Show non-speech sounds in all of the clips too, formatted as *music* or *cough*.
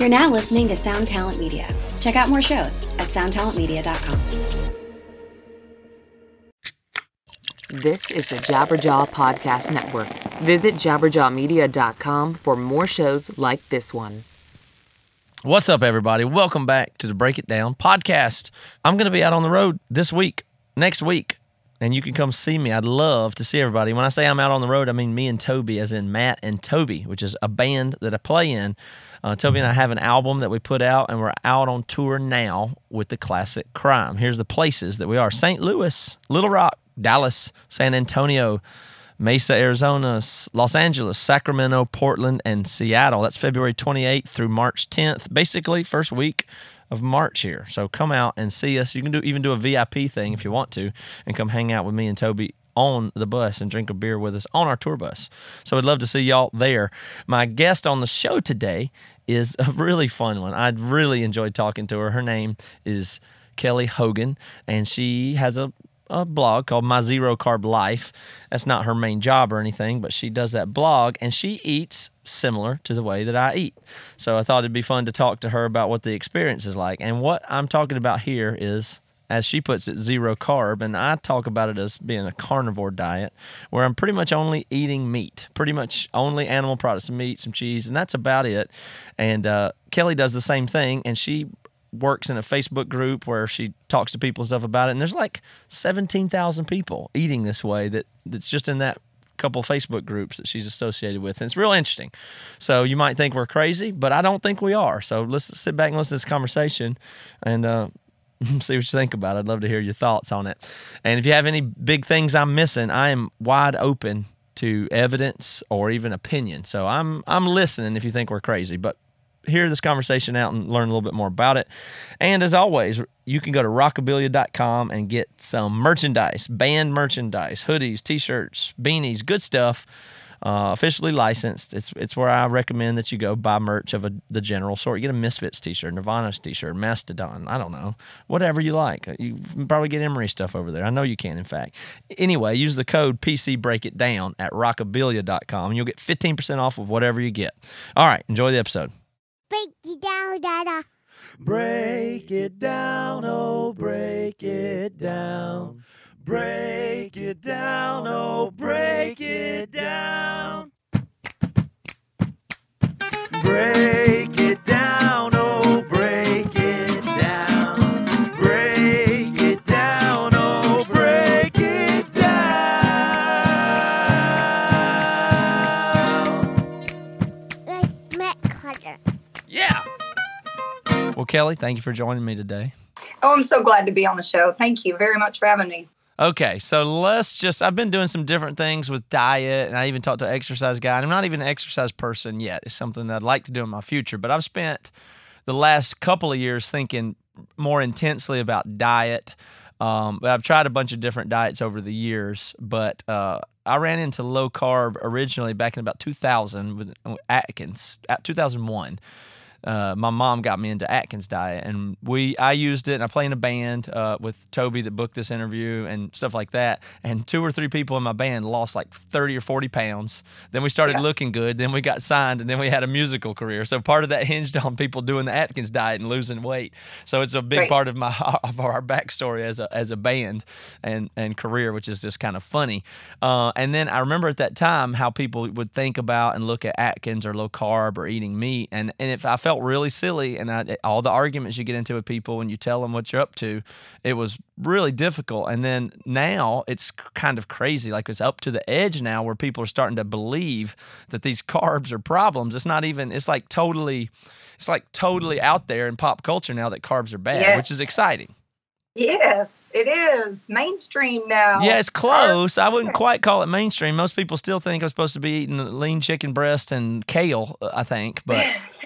You're now listening to Sound Talent Media. Check out more shows at soundtalentmedia.com. This is the Jabberjaw Podcast Network. Visit jabberjawmedia.com for more shows like this one. What's up, everybody? Welcome back to the Break It Down podcast. I'm going to be out on the road this week, next week, and you can come see me. I'd love to see everybody. When I say I'm out on the road, I mean me and Toby, as in Matt and Toby, which is a band that I play in. Uh, Toby and I have an album that we put out, and we're out on tour now with the classic Crime. Here's the places that we are St. Louis, Little Rock, Dallas, San Antonio, Mesa, Arizona, Los Angeles, Sacramento, Portland, and Seattle. That's February 28th through March 10th. Basically, first week of March here. So come out and see us. You can do even do a VIP thing if you want to, and come hang out with me and Toby on the bus and drink a beer with us on our tour bus. So I'd love to see y'all there. My guest on the show today is a really fun one. I'd really enjoyed talking to her. Her name is Kelly Hogan, and she has a a blog called My Zero Carb Life. That's not her main job or anything, but she does that blog and she eats similar to the way that I eat. So I thought it'd be fun to talk to her about what the experience is like. And what I'm talking about here is as she puts it, zero carb. And I talk about it as being a carnivore diet where I'm pretty much only eating meat, pretty much only animal products, some meat, some cheese, and that's about it. And uh, Kelly does the same thing, and she works in a Facebook group where she talks to people and stuff about it. And there's like 17,000 people eating this way that that's just in that couple Facebook groups that she's associated with. And it's real interesting. So you might think we're crazy, but I don't think we are. So let's sit back and listen to this conversation and uh, *laughs* see what you think about it. I'd love to hear your thoughts on it. And if you have any big things I'm missing, I am wide open to evidence or even opinion. So I'm I'm listening if you think we're crazy. But hear this conversation out and learn a little bit more about it. And as always, you can go to rockabilia.com and get some merchandise, band merchandise, hoodies, t-shirts, beanies, good stuff. Uh, officially licensed. It's it's where I recommend that you go buy merch of a, the general sort. You get a Misfits t-shirt, Nirvana's t-shirt, Mastodon. I don't know, whatever you like. You probably get Emery stuff over there. I know you can. In fact, anyway, use the code PC Break It Down at rockabilia.com and you'll get 15% off of whatever you get. All right, enjoy the episode. Break it down, Dada. Break it down, oh, break it down. Break it down, oh, break it down. Break it down, oh, break it down. Break it down, oh, break it down. Let's make color. Yeah. Well, Kelly, thank you for joining me today. Oh, I'm so glad to be on the show. Thank you very much for having me. Okay, so let's just. I've been doing some different things with diet, and I even talked to an exercise guy. And I'm not even an exercise person yet. It's something that I'd like to do in my future. But I've spent the last couple of years thinking more intensely about diet. Um, but I've tried a bunch of different diets over the years. But uh, I ran into low carb originally back in about 2000 with Atkins, at 2001 uh, my mom got me into Atkins diet, and we I used it. And I play in a band uh, with Toby that booked this interview and stuff like that. And two or three people in my band lost like thirty or forty pounds. Then we started Yeah. looking good. Then we got signed, and then we had a musical career. So part of that *laughs* hinged on people doing the Atkins diet and losing weight. So it's a big Right. part of my *laughs* of our backstory as a as a band and and career, which is just kind of funny. Uh, and then I remember at that time how people would think about and look at Atkins or low carb or eating meat, and and if I felt really silly, and I, all the arguments you get into with people when you tell them what you're up to, it was really difficult. And then now it's kind of crazy, like it's up to the edge now where people are starting to believe that these carbs are problems. It's not even. It's like totally. It's like totally out there in pop culture now that carbs are bad, which is exciting. Yes, it is mainstream now. Yeah, it's close. I wouldn't quite call it mainstream. Most people still think I'm supposed to be eating lean chicken breast and kale. uh, I think, but *laughs*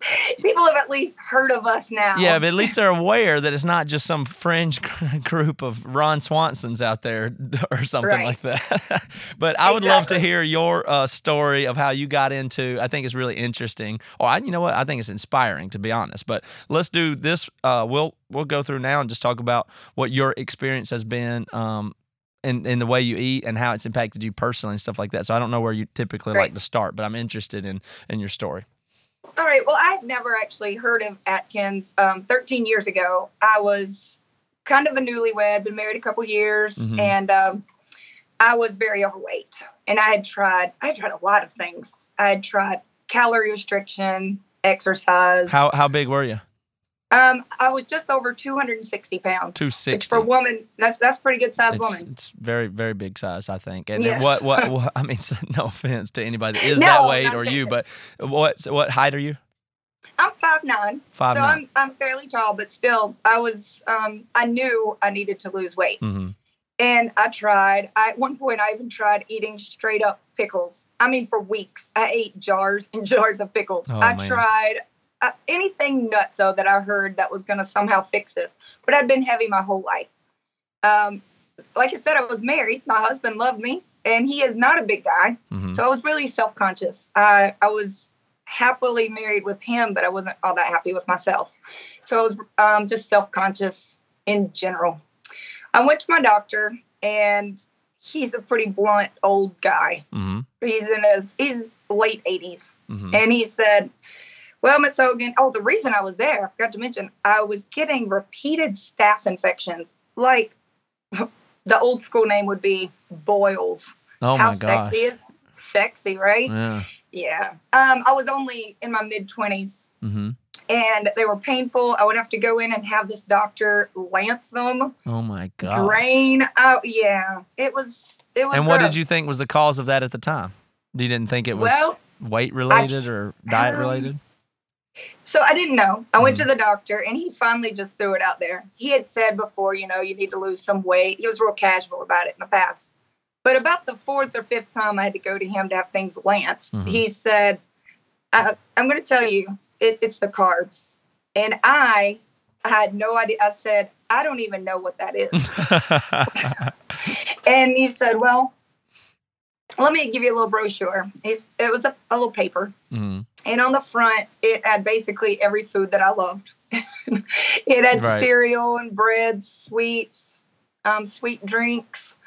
*laughs* People have at least heard of us now. yeah, but at least they're aware that it's not just some fringe *laughs* group of Ron Swansons out there *laughs* or something Right. like that. but I would love to hear your uh, story of how you got into. I think it's really interesting. Or I, you know what? I think it's inspiring to be honest. But let's do this. Uh, we'll we'll go through now and just talk about what your experience has been. Um, in, in the way you eat and how it's impacted you personally and stuff like that. So I don't know where you typically like to start, but I'm interested in in your story. All right. Well, I've never actually heard of Atkins. Um, 13 years ago, I was kind of a newlywed, been married a couple years, Mhm. and um, I was very overweight. And I had tried, I had tried a lot of things. I had tried calorie restriction, exercise. How how big were you? Um, I was just over 260 pounds. Two Which sixty. for a woman, that's that's pretty good size It's, woman. it's very very big size, I think. And Yes. what, what *laughs* what I mean, no offense to anybody that is No, that weight or you, but what what height are you? I'm five five nine, Five so nine. I'm I'm fairly tall, but still, I was um I knew I needed to lose weight, Mm-hmm. and I tried. I, at one point, I even tried eating straight up pickles. I mean, for weeks, I ate jars and *laughs* jars of pickles. Oh, I man. tried uh, anything nutso that I heard that was going to somehow fix this, but I'd been heavy my whole life. Um, like I said, I was married. My husband loved me, and he is not a big guy. Mhm. So I was really self conscious. I I was happily married with him, but I wasn't all that happy with myself. So I was um, just self conscious in general. I went to my doctor, and he's a pretty blunt old guy. Mm-hmm. He's in his he's late 80s, Mm-hmm. and he said. Well, Miss Hogan, oh, the reason I was there, I forgot to mention, I was getting repeated staph infections. Like *laughs* the old school name would be boils. Oh How my gosh. sexy is sexy, right? Yeah. Yeah. Um, I was only in my mid 20s Mm-hmm. and they were painful. I would have to go in and have this doctor lance them, Oh my god. drain. Oh, yeah. It was, it was. And what did you think was the cause of that at the time? You didn't think it was Well, weight related or diet um, related? So I didn't know. I went to the doctor and he finally just threw it out there. He had said before, you know, you need to lose some weight. He was real casual about it in the past. But about the fourth or fifth time I had to go to him to have things lanced, Mhm. he said, I, I'm going to tell you, it, it's the carbs. And I had no idea. I said, I don't even know what that is. *laughs* *laughs* and he said, Well, let me give you a little brochure. He's, it was a, a little paper. Mhm. And on the front, it had basically every food that I loved. *laughs* it had Right. cereal and bread, sweets, um, sweet drinks,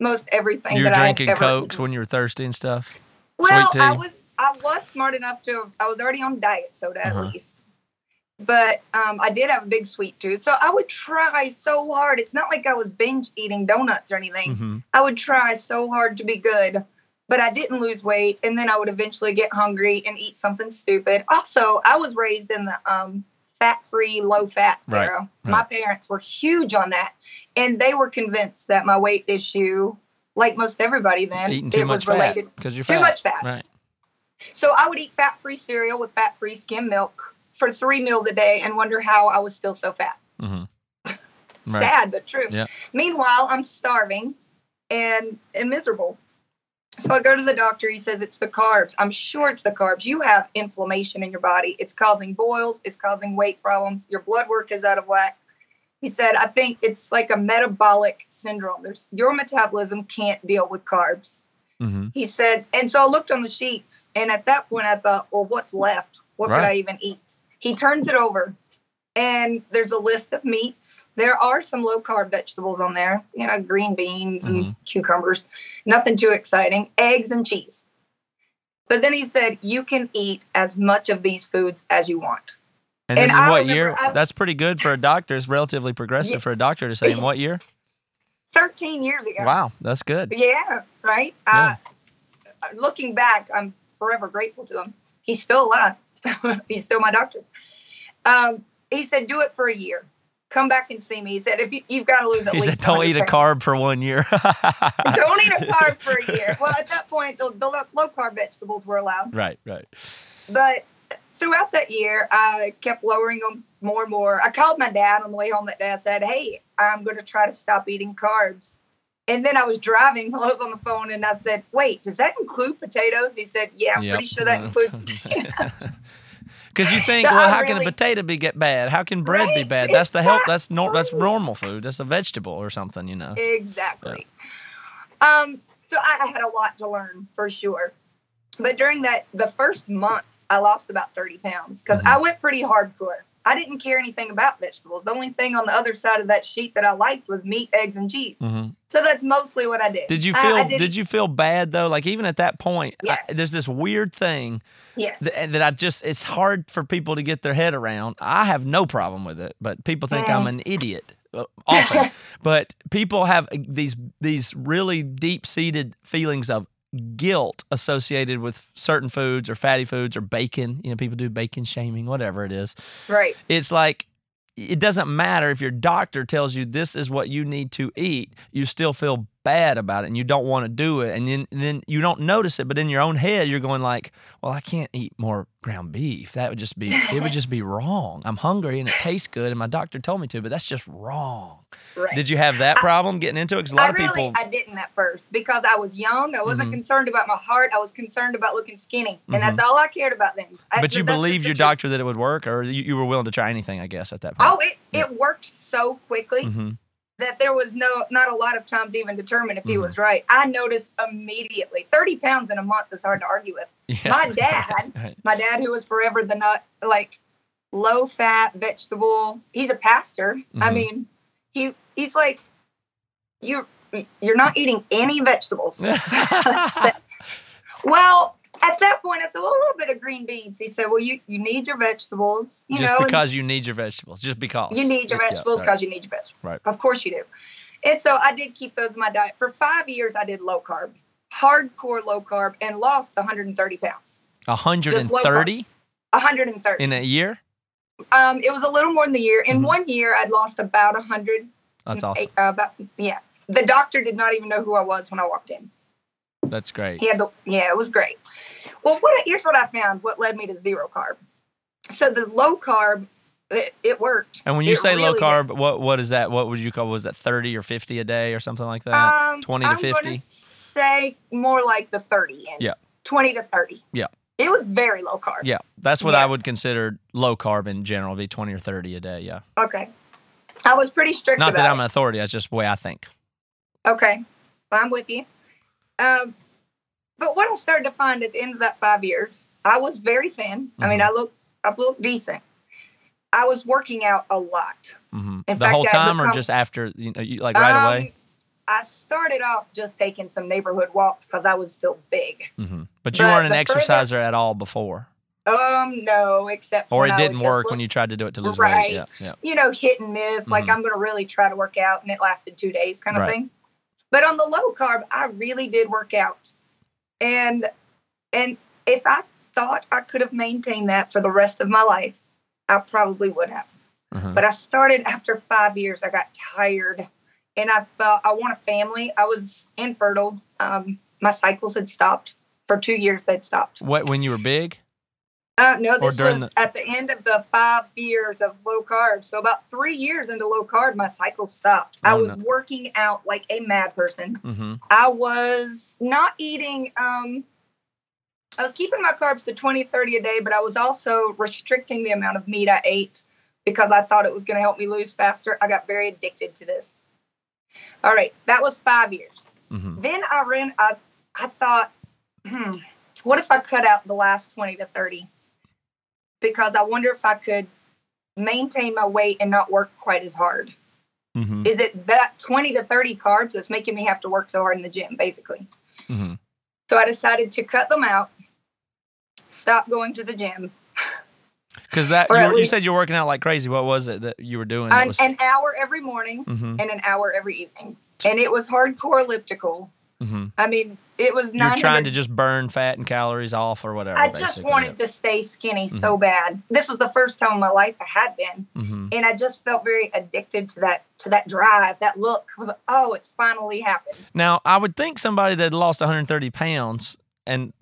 most everything. You were that I had drinking cokes when you were thirsty and stuff. Well, I was I was smart enough to. I was already on diet soda at Uh-huh. least, but um, I did have a big sweet tooth, so I would try so hard. It's not like I was binge eating donuts or anything. hmm I would try so hard to be good, but I didn't lose weight. And then I would eventually get hungry and eat something stupid. Also, I was raised in the um, fat free, low fat Right, era. My parents were huge on that. And they were convinced that my weight issue, like most everybody then, Eating too it much was related. because you're too fat. much fat. Right. So I would eat fat free cereal with fat free skim milk for three meals a day and wonder how I was still so fat. *laughs* hmm Sad but true. Yeah. Meanwhile, I'm starving and, and miserable. So I go to the doctor. He says it's the carbs. I'm sure it's the carbs. You have inflammation in your body. It's causing boils. It's causing weight problems. Your blood work is out of whack. He said, I think it's like a metabolic syndrome. There's your metabolism can't deal with carbs. hmm He said, and so I looked on the sheet, and at that point I thought, well, what's left? What could I even eat? He turns it over, and there's a list of meats. There are some low carb vegetables on there, you know, green beans and Mhm. cucumbers, nothing too exciting, eggs and cheese. But then he said, you can eat as much of these foods as you want. And, And this is I what year? I- That's pretty good for a doctor. It's relatively progressive Yeah. for a doctor to say. In what year? 13 years ago. Wow, that's good. Yeah, right. Yeah. Uh, looking back, I'm forever grateful to him. He's still alive. *laughs* He's still my doctor. Um, he said, "Do it for a year. Come back and see me." He said, "If you, you've got to lose at He least said, "Don't eat a carb for one year." *laughs* Don't eat a *laughs* carb for a year." Well, at that point, the, the low, low carb vegetables were allowed, right, right. but throughout that year, I kept lowering them more and more. I called my dad on the way home that day. I said, "Hey, I'm going to try to stop eating carbs." And then I was driving. While I was on the phone, and I said, "Wait, does that include potatoes?" He said, "Yeah, I'm Yep. pretty sure that includes potatoes." Because you think, *laughs* So well, I how can a potato be get bad? How can bread be bad? That's the help. That's nor, that's normal food. That's a vegetable or something, you know. exactly. Um, so I, I had a lot to learn for sure. But during that, the first month, I lost about 30 pounds because Mhm. I went pretty hardcore. I didn't care anything about vegetables. The only thing on the other side of that sheet that I liked was meat, eggs, and cheese. hmm So that's mostly what I did. Did you feel I did, you feel bad though? Like even at that point, I- there's this weird thing Yes. that, that I just it's hard for people to get their head around. I have no problem with it, but people think I'm Mm. an idiot uh, often. *laughs* but people have these these really deep seated feelings of guilt associated with certain foods or fatty foods or bacon. You know, people do bacon shaming, whatever it is. right. It's like it doesn't matter if your doctor tells you this is what you need to eat, you still feel bad about it and you don't want to do it. And then and then you don't notice it, but in your own head you're going like, Well, I can't eat more ground beef. That would just be *laughs* it would just be wrong. I'm hungry and it tastes good and my doctor told me to, but that's just wrong. Right. Did you have that problem getting into it? Because a lot I of really, people I didn't at first because I was young. I wasn't Mhm. concerned about my heart. I was concerned about looking skinny, and that's all I cared about then. I, Mm-hmm. but you believed your doctor that it would work or you, you were willing to try anything, I guess, at that point. Oh, it, it worked so quickly hmm that there was no not a lot of time to even determine if he Mhm. was right. I noticed immediately. Thirty pounds in a month is hard to argue with. Yeah. My dad, *laughs* my dad, who was forever the nut like low fat vegetable. He's a pastor. I Mhm. mean, he he's like you. You're not eating any vegetables. *laughs* *laughs* Well, at that point, I said, well, a little bit of green beans. He said, well, you, you need your vegetables, you just know, because you need your vegetables. Just because. you need your Yeah, vegetables right. because you need your vegetables. Right. Of course you do. And so I did keep those in my diet. For five years, I did low carb, hardcore low carb, and lost 130 pounds. 130 130. in a year? um, it was a little more than the year. In Mhm. one year, I'd lost about 100. That's awesome. Uh, about, yeah. The doctor did not even know who I was when I walked in. That's great. He had to, yeah, it was great. Well, what here's what I found. What led me to zero carb. So the low carb, it, it worked. And when you It say low really carb, what what is that? What would you call? Was that 30 or 50 a day or something like that? Um, 20 to 50? Say more like the 30 end. Yeah. 20 to 30. Yeah. It was very low carb. Yeah, that's what Yeah. I would consider low carb in general, be 20 or 30 a day. Yeah. Okay. I was pretty strict Not that I'm it. an authority, that's just the way I think. Okay, I'm with you. Um, but what I started to find at the end of that five years, I was very thin. I mean. I look, I look decent. I was working out a lot. hmm In The fact, whole time or just after, you know, you, like right Um, away? I started off just taking some neighborhood walks because I was still big. hmm But you but weren't an the further- exerciser at all before, Um, no, except for. or it didn't work look- when you tried to do it to lose right. weight. Yeah, yeah. You know, hit and miss. Like Mhm. I'm going to really try to work out, and it lasted two days, kind of Right. thing. But on the low carb, I really did work out, and and if I thought I could have maintained that for the rest of my life, I probably would have. Mhm. But I started after five years. I got tired, and I felt I want a family. I was infertile. Um, my cycles had stopped for two years. They'd stopped. What when you were big? Uh, no, this was the- at the end of the five years of low carb. So about three years into low carb, my cycle stopped. I Oh, was no. working out like a mad person. hmm I was not eating. Um, I was keeping my carbs to 20, 30 a day, but I was also restricting the amount of meat I ate because I thought it was going to help me lose faster. I got very addicted to this. All right, that was five years. hmm Then I ran. I I thought, hmm, what if I cut out the last twenty to thirty? Because I wonder if I could maintain my weight and not work quite as hard. hmm Is it that twenty to thirty carbs that's making me have to work so hard in the gym, basically? hmm So I decided to cut them out, stop going to the gym, Because that you, you said you were working out like crazy. What was it that you were doing? An, was, an hour every morning Mhm, and an hour every evening, and it was hardcore elliptical. mhm. I mean, it was You're trying to just burn fat and calories off or whatever. I just wanted to stay skinny so bad. This was the first time in my life I had been, Mhm. and I just felt very addicted to that to that drive, that look. I was like, oh, it's finally happened. Now, I would think somebody that lost 130 pounds and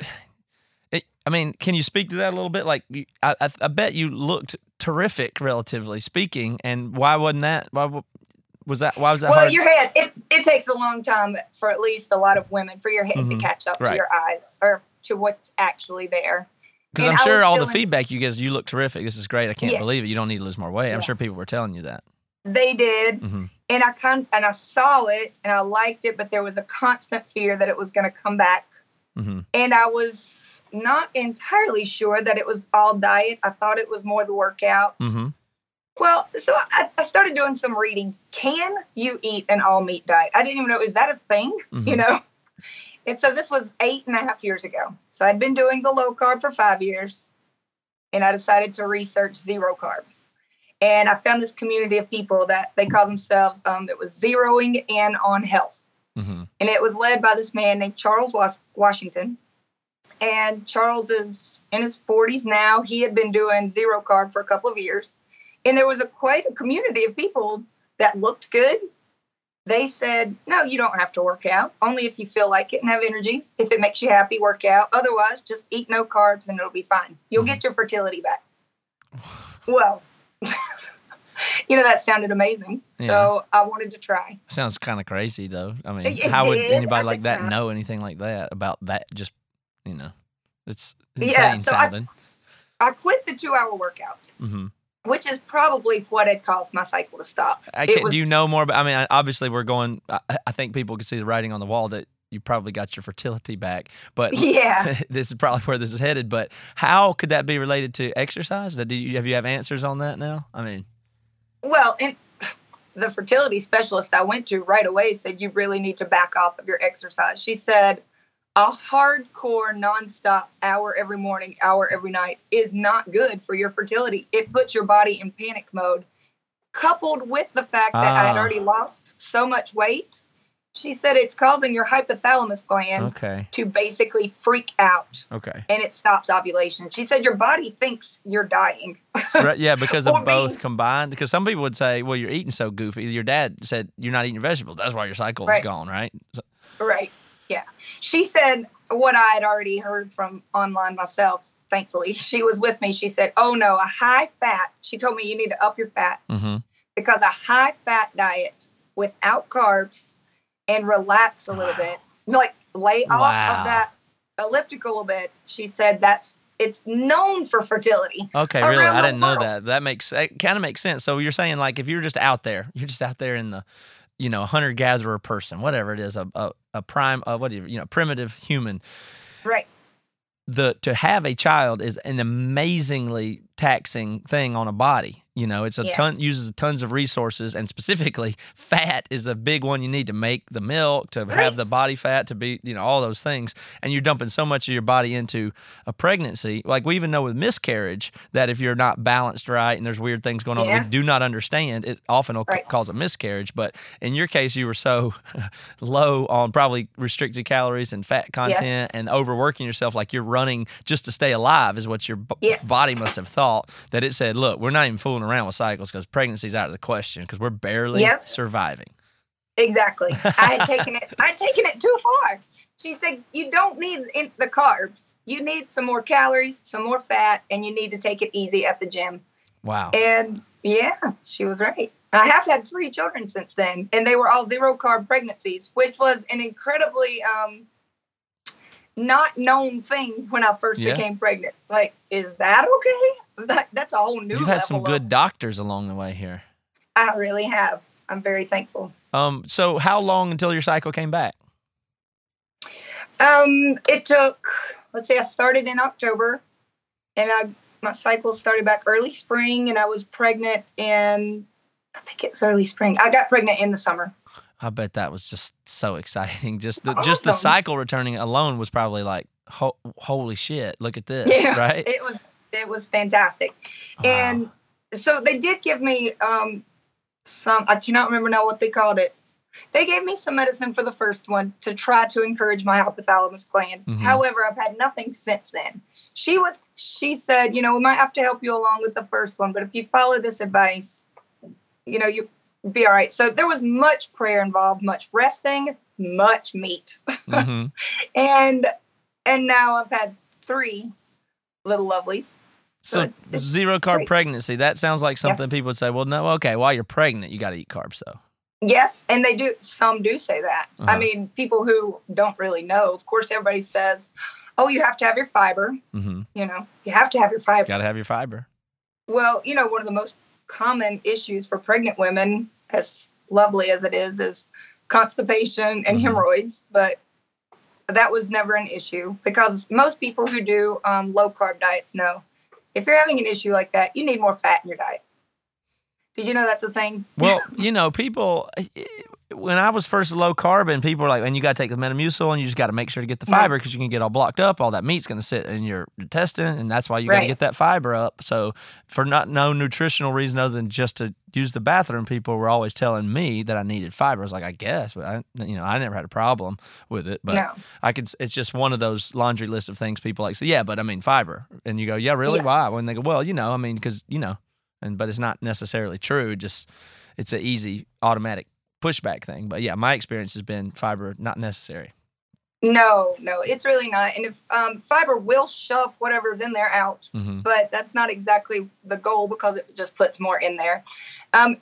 *sighs* it, I mean, can you speak to that a little bit? Like, I, I, I bet you looked terrific, relatively speaking. And why wasn't that? Why was that? Why was that well, hard? your head it it takes a long time for at least a lot of women for your head Mhm. to catch up Right. to your eyes or to what's actually there. Because I'm sure all the feedback you guys, you look terrific. This is great. I can't Yeah. believe it. You don't need to lose more weight. I'm sure people were telling you that. They did, hmm and I kind and I saw it and I liked it, but there was a constant fear that it was going to come back. hmm and I was not entirely sure that it was all diet. I thought it was more the workout. hmm Well, so I, I started doing some reading. Can you eat an all meat diet? I didn't even know, is that a thing? You Mhm. know? And so this was eight and a half years ago. So I'd been doing the low carb for five years and I decided to research zero carb. And I found this community of people that they call themselves, um, that was zeroing in on health. hmm And it was led by this man named Charles Was- Washington. And Charles is in his 40s now. He had been doing zero carb for a couple of years. And there was a quite a community of people that looked good. They said, no, you don't have to work out. Only if you feel like it and have energy. If it makes you happy, work out. Otherwise, just eat no carbs and it'll be fine. You'll get your fertility back. *sighs* Well, *laughs* you know, that sounded amazing. So I wanted to try. Sounds kind of crazy though. I mean, It- how would anybody like that time. know anything like that about that? Just you know, it's insane Yeah, so I- sounding. I quit the two hour workout, hmm which is probably what had caused my cycle to stop. I It can, was- do you know more? About, I mean, obviously we're going. I, I think people can see the writing on the wall that you probably got your fertility back. But *laughs* Yeah. *laughs* this is probably where this is headed. But how could that be related to exercise? Do you have you have answers on that now? I mean, Well, and the fertility specialist I went to right away said you really need to back off of your exercise. She said a hardcore nonstop hour every morning, hour every night is not good for your fertility. It puts your body in panic mode. Coupled with the fact that I had Ah. already lost so much weight, she said it's causing your hypothalamus gland okay, to basically freak out okay, and it stops ovulation. She said your body thinks you're dying. right, yeah, *laughs* because of both combined. Because some people would say, "Well, you're eating so goofy." Your dad said you're not eating vegetables. That's why your cycle is Right. gone, right? So- Right. Yeah. She said what I had already heard from online myself. Thankfully, *laughs* she was with me. She said, Oh no, a high fat. She told me you need to up your fat mhm. because a high fat diet without carbs and relax a little bit, like lay off Wow. of that elliptical a bit. She said that's it's known for fertility. Okay, really? I didn't know world. that. That makes that kind of makes sense. So you're saying like if you're just out there, you're just out there in the, you know, hunter gatherer person, whatever it is, a a, a prime, uh, what do you, you know, primitive human. Right. The to have a child is an amazingly taxing thing on a body. You know, it's a Yeah. ton uses tons of resources, and specifically *laughs* fat is a big one. You need to make the milk to have the body fat to be, you know, all those things, and you're dumping so much of your body into a pregnancy. Like we even know with miscarriage that if you're not balanced right and there's weird things going on that we do not understand, it often will Right. cause a miscarriage. But in your case, you were so *laughs* low on probably restricted calories and fat content and overworking yourself, like you're running just to stay alive, is what your b- Yes. body must have thought. That it said, "Look, we're not even fooling around with cycles because pregnancy's out of the question because we're barely Yep. surviving." Exactly. *laughs* I had taken it. I had taken it too far. She said, "You don't need in- the carbs. You need some more calories, some more fat, and you need to take it easy at the gym." Wow. And yeah, she was right. I have had three children since then, and they were all zero carb pregnancies, which was an incredibly um, not known thing when I first Yeah. became pregnant. Like, is that okay? That, that's a whole new. You've had some good Of, doctors along the way here. I really have. I'm very thankful. Um, so how long until your cycle came back? Um, it took, let's say I started in October and I, my cycle started back early spring and I was pregnant in, I think it's early spring. I got pregnant in the summer. I bet that was just so *laughs* exciting. Just the just the cycle returning alone was probably like, ho- holy shit, look at this, Yeah, *laughs* right? It was, it was fantastic. Wow. And so they did give me, um, some, I cannot remember now what they called it. They gave me some medicine for the first one to try to encourage my hypothalamus gland. Mhm. However, I've had nothing since then. She was she said, you know, we might have to help you along with the first one, but if you follow this advice, you know, you be all right. So there was much prayer involved, much resting, much meat. hmm *laughs* And and now I've had three little lovelies. So So zero carb great. pregnancy. That sounds like something people would say. Well, no, okay. While you're pregnant, you got to eat carbs though. Yes, and they do. Some do say that. Uh-huh. I mean, people who don't really know. Of course, everybody says, "Oh, you have to have your fiber." Mm-hmm. You know, you have to have your fiber. Got to have your fiber. Well, you know, one of the most common issues for pregnant women, as lovely as it is, is constipation and Mhm. hemorrhoids. But that was never an issue because most people who do um, low carb diets know if you're having an issue like that, you need more fat in your diet. Did you know that's a thing? Well, *laughs* you know, people. When I was first low carb, and people were like, "And you got to take the Metamucil, and you just got to make sure to get the fiber because you can get all blocked up. All that meat's going to sit in your intestine, and that's why you got to Right. get that fiber up." So, for not no nutritional reason other than just to use the bathroom, people were always telling me that I needed fiber. I was like, "I guess," but I, you know, I never had a problem with it. But No. I could. It's just one of those laundry list of things people like say, "Yeah, but I mean fiber," and you go, "Yeah, really? Yes. Why?" When they go, "Well, you know, I mean, because you know." and but it's not necessarily true. Just it's an easy automatic pushback thing. But yeah, my experience has been fiber not necessary. No, no, it's really not. And if um, fiber will shove whatever's in there out, hmm but that's not exactly the goal because it just puts more in there. Um,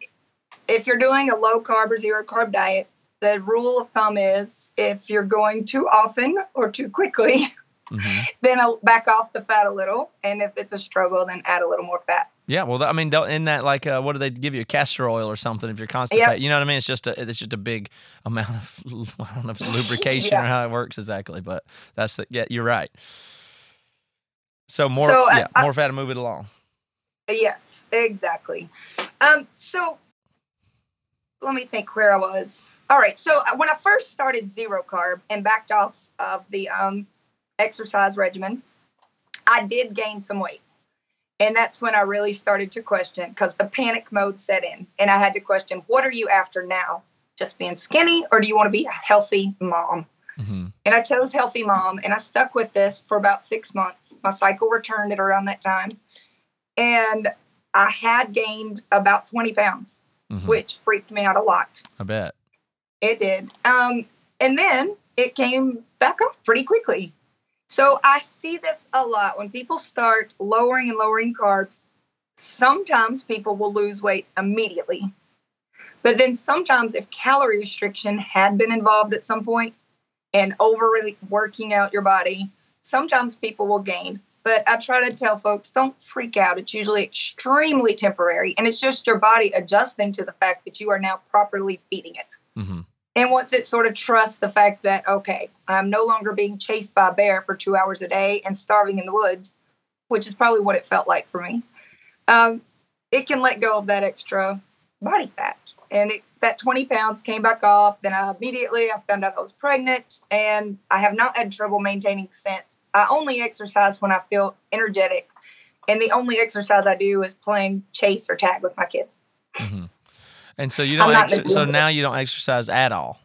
if you're doing a low carb or zero carb diet, the rule of thumb is if you're going too often or too quickly, *laughs* hmm then I'll back off the fat a little. And if it's a struggle, then add a little more fat. Yeah, well, I mean, in that like, uh, what do they give you? Castor oil or something if you're constipated. You know what I mean? It's just a it's just a big amount of *laughs* I don't know if it's lubrication *laughs* or how it works exactly, but that's the yeah. You're right. So more So, yeah, I- more fat to move it along. Yes, exactly. Um, so let me think where I was. All right. So uh, when I first started zero carb and backed off of the um, exercise regimen, I did gain some weight. And that's when I really started to question because the panic mode set in. And I had to question what are you after now? Just being skinny, or do you want to be a healthy mom? hmm And I chose healthy mom and I stuck with this for about six months. My cycle returned at around that time. And I had gained about 20 pounds, hmm which freaked me out a lot. I bet. It did. Um, and then it came back up pretty quickly. So I see this a lot when people start lowering and lowering carbs. Sometimes people will lose weight immediately. But then sometimes, if calorie restriction had been involved at some point and overly working out your body, sometimes people will gain. But I try to tell folks don't freak out. It's usually extremely temporary, and it's just your body adjusting to the fact that you are now properly feeding it. hmm And once it sort of trusts the fact that, okay, I'm no longer being chased by a bear for two hours a day and starving in the woods, which is probably what it felt like for me, um, it can let go of that extra body fat. And it, that 20 pounds came back off. Then I immediately I found out I was pregnant, and I have not had trouble maintaining since. I only exercise when I feel energetic, and the only exercise I do is playing chase or tag with my kids. hmm And so you don't. Ex- so now you don't exercise at all.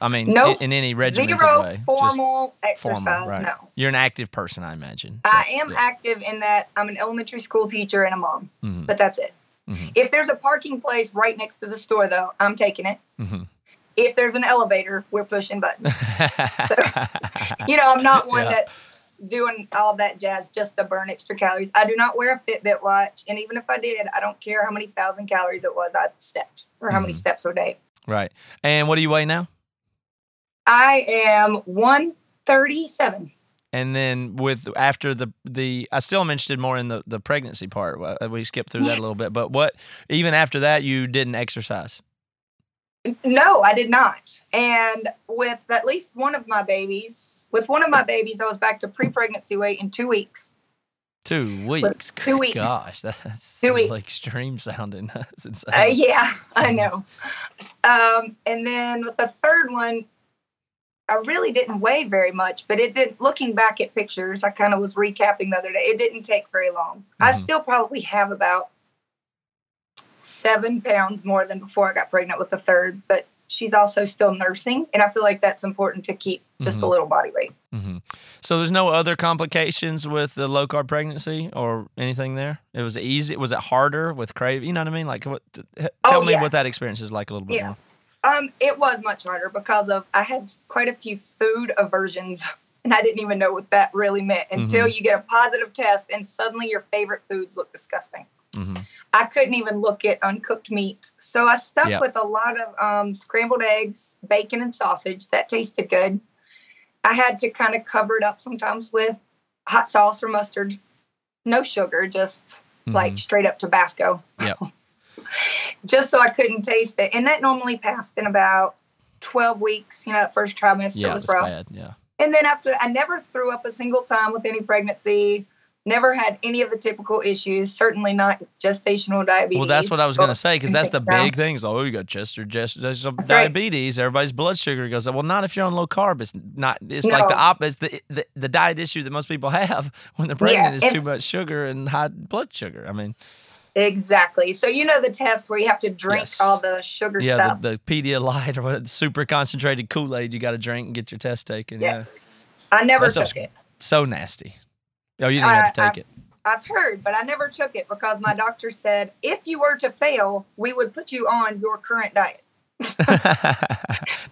I mean, Nope. in, in any regimented Zero way. Just formal exercise. formal, right? No. You're an active person, I imagine. I But, am yeah. active in that I'm an elementary school teacher and a mom, Mhm. but that's it. Mhm. If there's a parking place right next to the store, though, I'm taking it. Mhm. If there's an elevator, we're pushing buttons. *laughs* You know, I'm not one Yeah. that's doing all that jazz just to burn extra calories. I do not wear a Fitbit watch, and even if I did, I don't care how many thousand calories it was I stepped or how many Mhm. steps a day. right. And what do you weigh now? I am 137. And then with after the the I still am interested more in the the pregnancy part. Uh, We skipped through that a little bit, but what even after that you didn't exercise. No, I did not. And with at least one of my babies, with one of my babies, I was back to pre-pregnancy weight in two weeks. Two weeks. two Good weeks. Gosh, *laughs* *laughs* that's Two weeks. extreme sounding. That's insane. Uh, yeah, I know. Um, and then with the third one, I really didn't weigh very much, but it did. Looking back at pictures, I kind of was recapping the other day. It didn't take very long. I Mhm. still probably have about seven pounds more than before I got pregnant with the third, but she's also still nursing, and I feel like that's important to keep just a Mhm. little body weight. hmm So there's no other complications with the low carb pregnancy or anything there. It was easy. Was it harder with crave? You know what I mean? Like, what? t- h- Tell Oh, me what that experience is like a little bit Yeah. more. Um, it was much harder because of I had quite a few food aversions, *laughs* and I didn't even know what that really meant until you get a positive test, and suddenly your favorite foods look disgusting. Hmm I couldn't even look at uncooked meat, so I stuck Yeah. with a lot of um, scrambled eggs, bacon, and sausage. That tasted good. I had to kind of cover it up sometimes with hot sauce or mustard, no sugar, just like straight up Tabasco Yep. *laughs* just so I couldn't taste it. And that normally passed in about 12 weeks. You know, that first trimester Yeah, was was rough. bad. Yeah. And then after, I never threw up a single time with any pregnancy. Never had any of the typical issues. Certainly not gestational diabetes. Well, that's what I was going to say because that's the big *laughs* thing. Is oh, you got Chester, Chester, That's right. diabetes. Everybody's blood sugar goes up. Well, not if you're on low carb. It's not. It's like the No. opposite. The, the the diet issue that most people *laughs* have when they're Yeah, pregnant is and- too much sugar and high blood sugar. I mean, Exactly. So you know the test where you have to drink Yes. all the sugar yeah, stuff. the, the Pedialyte or what, super concentrated Kool Aid you got to drink and get your test taken. yes. I never That took it. So nasty. Oh, you didn't have to I- take it. I've heard, but I never took it because my doctor said if you were to fail, we would put you on your current diet. *laughs* *laughs*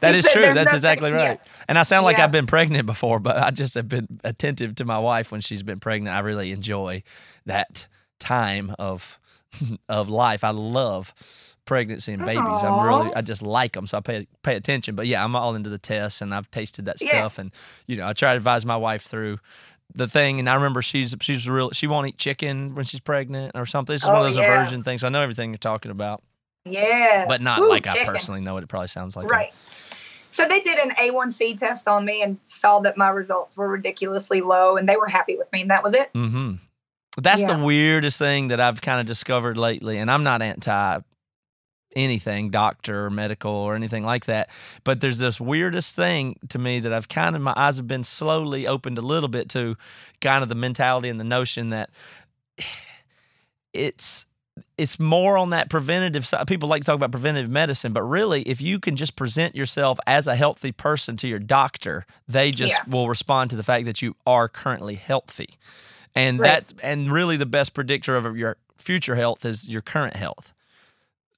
that is true. That's nothing- exactly yeah. right. And I sound like Yeah. I've been pregnant before, but I just have been attentive to my wife when she's been pregnant. I really enjoy that time of *laughs* of life. I love pregnancy and babies. I'm really I just like them, so I pay pay attention. But yeah, I'm all into the tests, and I've tasted that Yeah. stuff, and you know, I try to advise my wife through. The thing, and I remember she's she's real. She won't eat chicken when she's pregnant or something. It's just one of Oh, those yeah. aversion things. I know everything you're talking about, Yeah, but not Woo, like I personally know what it probably sounds like. Right. So they did an A1C test on me and saw that my results were ridiculously low, and they were happy with me, and that was it. Mm-hmm. That's the weirdest thing that I've kind of discovered lately, and I'm not anti anything, doctor or medical or anything like that. But there's this weirdest thing to me that I've kind of my eyes have been slowly opened a little bit to, kind of the mentality and the notion that *sighs* it's it's more on that preventative side. People like to talk about preventative medicine, but really, if you can just present yourself as a healthy person to your doctor, they just Yeah. will respond to the fact that you are currently healthy. And Right. that and really the best predictor of your future health is your current health.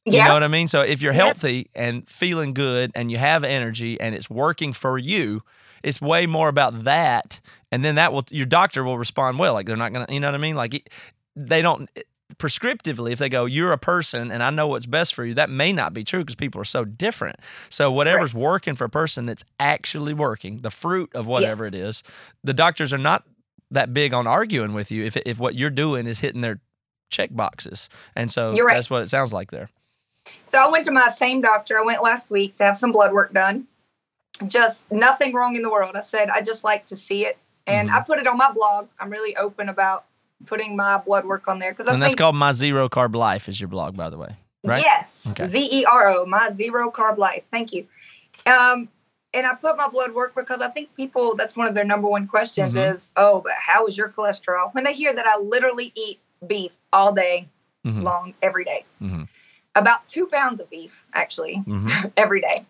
You know what I mean? So if you're healthy and feeling good and you have energy and it's working for you, it's way more about that. And then that will your doctor will respond well. Like they're not gonna, you know what I mean? Like they don't prescriptively if they go you're a person and i know what's best for you that may not be true because people are so different so whatever's working for a person that's actually working the fruit of whatever it is the doctors are not that big on arguing with you if, if what you're doing is hitting their check boxes and so right. that's what it sounds like there So I went to my same doctor. I went last week to have some blood work done. Just nothing wrong in the world. I said I just like to see it, and Mm-hmm. I put it on my blog. I'm really open about putting my blood work on there because I and that's think called my zero carb life is your blog by the way right yes, Okay. Z E R O, my zero carb life. Thank you. Um, and I put my blood work because I think people that's one of their number one questions Mhm. is, oh, but how is your cholesterol? When they hear that I literally eat beef all day Mhm. long, every day. About two pounds of beef actually Mhm. *laughs* every day,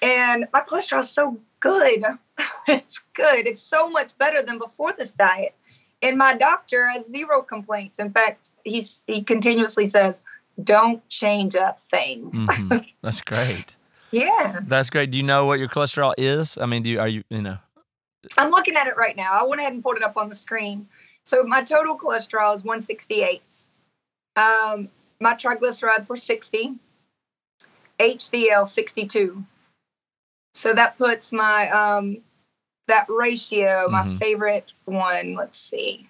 and my cholesterol is so good. *laughs* it's good. It's so much better than before this diet. And my doctor has zero complaints. In fact, he's he continuously says, "Don't change a thing." Mhm. *laughs* that's great Yeah, that's great do you know what your cholesterol is i mean do you are you you know I'm looking at it right now. I went ahead and pulled it up on the screen. So my total cholesterol is 168. Um, my triglycerides were 60. HDL 62. So that puts my um that ratio, my Mhm. favorite one. Let's see.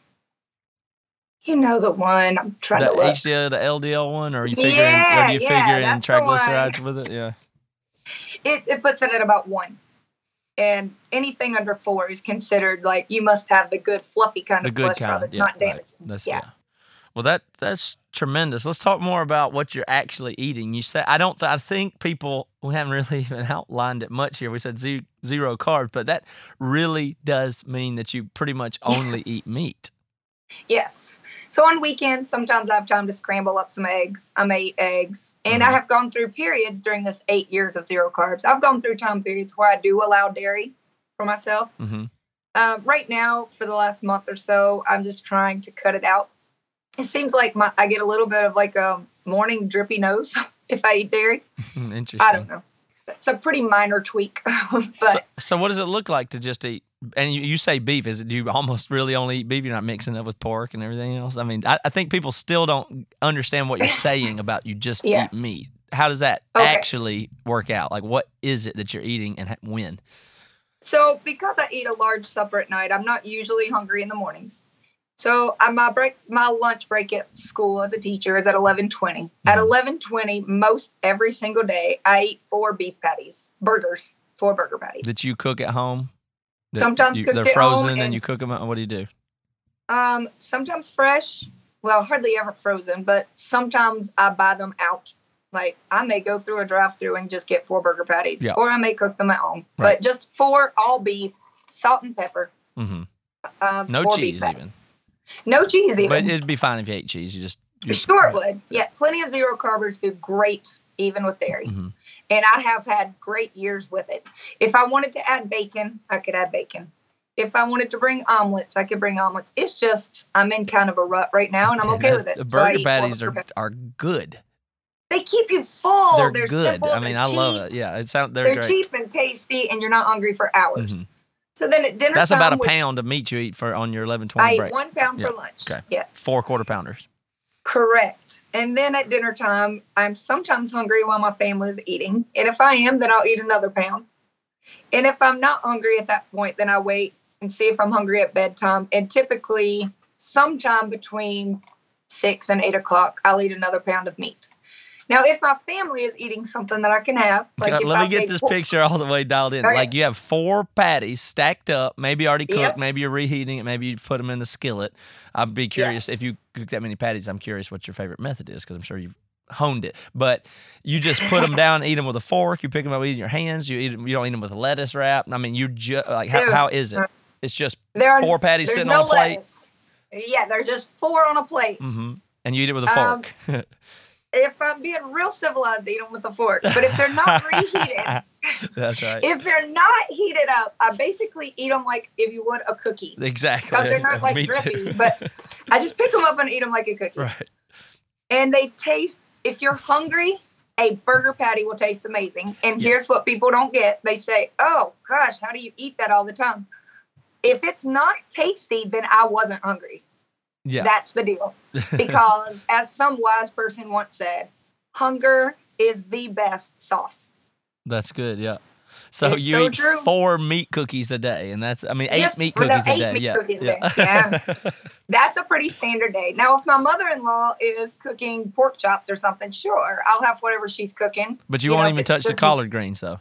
You know the one I'm trying the to look. HDL, the LDL one, or are you figuring, Yeah, are you yeah, figuring that's triglycerides with it? Yeah. it, it puts it at about one. And anything under four is considered like you must have the good fluffy kind The of good cholesterol kind. that's yeah, not right. damaging. That's yeah. yeah. Well, that that's tremendous. Let's talk more about what you're actually eating. You said I don't. Th- I think people we haven't really *laughs* even outlined it much here. We said ze- zero carbs, but that really does mean that you pretty much only eat meat. Yes. So on weekends, sometimes I have time to scramble up some eggs. I may eat eggs. And I Mhm. have gone through periods during this eight years of zero carbs. I've gone through time periods where I do allow dairy for myself. Mm-hmm. Uh, right now, for the last month or so, I'm just trying to cut it out. It seems like my I get a little bit of like a morning drippy nose *laughs* if I eat dairy. *laughs* Interesting. I don't know. It's a pretty minor tweak, *laughs* So, but so what does it look like to just eat? And you, you say beef. Is it do you almost really only eat beef? You're not mixing it with pork and everything else. I mean, I, I think people still don't understand what you're saying about you just Yeah. eat meat. How does that Okay. actually work out? Like, what is it that you're eating and when? So because I eat a large supper at night, I'm not usually hungry in the mornings. So I, my break, my lunch break at school as a teacher is at 11:20. At Mhm. 11:20, most every single day, I eat four beef patties, burgers, four burger patties. That you cook at home? That Sometimes you, they're at home frozen and and you cook them. s- What do you do? Um, sometimes fresh. Well, hardly ever frozen, but sometimes I buy them out. Like I may go through a drive-through and just get four burger patties, Yeah. or I may cook them at home. Right. But just four all beef, salt and pepper. Mm-hmm. Um, No cheese even. No cheese even. But it'd be fine if you ate cheese. You just you, Sure, it would. Yeah, plenty of zero carbers do great, even with dairy. Mhm. And I have had great years with it. If I wanted to add bacon, I could add bacon. If I wanted to bring omelets, I could bring omelets. It's just I'm in kind of a rut right now, and I'm okay with it. The So burger four patties are are good. They keep you full. they're They're good. simple, I mean, I love it. Yeah, it sounds they're, They're, cheap and tasty, and you're not hungry for hours. Mhm. So then at dinner time That's time, about a pound of meat you eat for on your eleven I twenty eat break. one pound Yeah. for lunch. Okay. Yes. Four quarter pounders. Correct. And then at dinner time, I'm sometimes hungry while my family is eating. And if I am, then I'll eat another pound. And if I'm not hungry at that point, then I wait and see if I'm hungry at bedtime. And typically, sometime between six and eight o'clock, I'll eat another pound of meat. Now, if my family is eating something that I can have, like God, if let me I've get this pork- picture all the way dialed in. Okay. Like you have four patties stacked up, maybe already cooked, Yep. maybe you're reheating it, maybe you put them in the skillet. I'd be curious if you cook that many patties. I'm curious what your favorite method is because I'm sure you've honed it. But you just put them down, eat them with a fork. You pick them up, eat in your hands. You eat You don't eat them with a lettuce wrap. I mean, you just like how, how is it? It's just There are- four patties sitting no on a plate, lettuce. Yeah, they're just four on a plate. hmm and you eat it with a Um, fork. *laughs* If I'm being real civilized, eat them with a fork. But if they're not *laughs* reheated, That's right. if they're not heated up, I basically eat them like if you would a cookie. exactly. Because they're not *laughs* like Me too. drippy, but I just pick them up and eat them like a cookie. right. And they taste, if you're hungry, a burger patty will taste amazing. And here's what people don't get they say, oh gosh, how do you eat that all the time? If it's not tasty, then I wasn't hungry. Yeah. That's the deal. *laughs* Because as some wise person once said, hunger is the best sauce. That's good. Yeah. So It's you so eat true. four meat cookies a day, and that's I mean eight Yes, meat well, no, cookies a day. meat yeah. cookies a day, yeah. *laughs* That's a pretty standard day. Now, if my mother in law is cooking pork chops or something, sure, I'll have whatever she's cooking. but you, You won't know, even touch the collard greens though.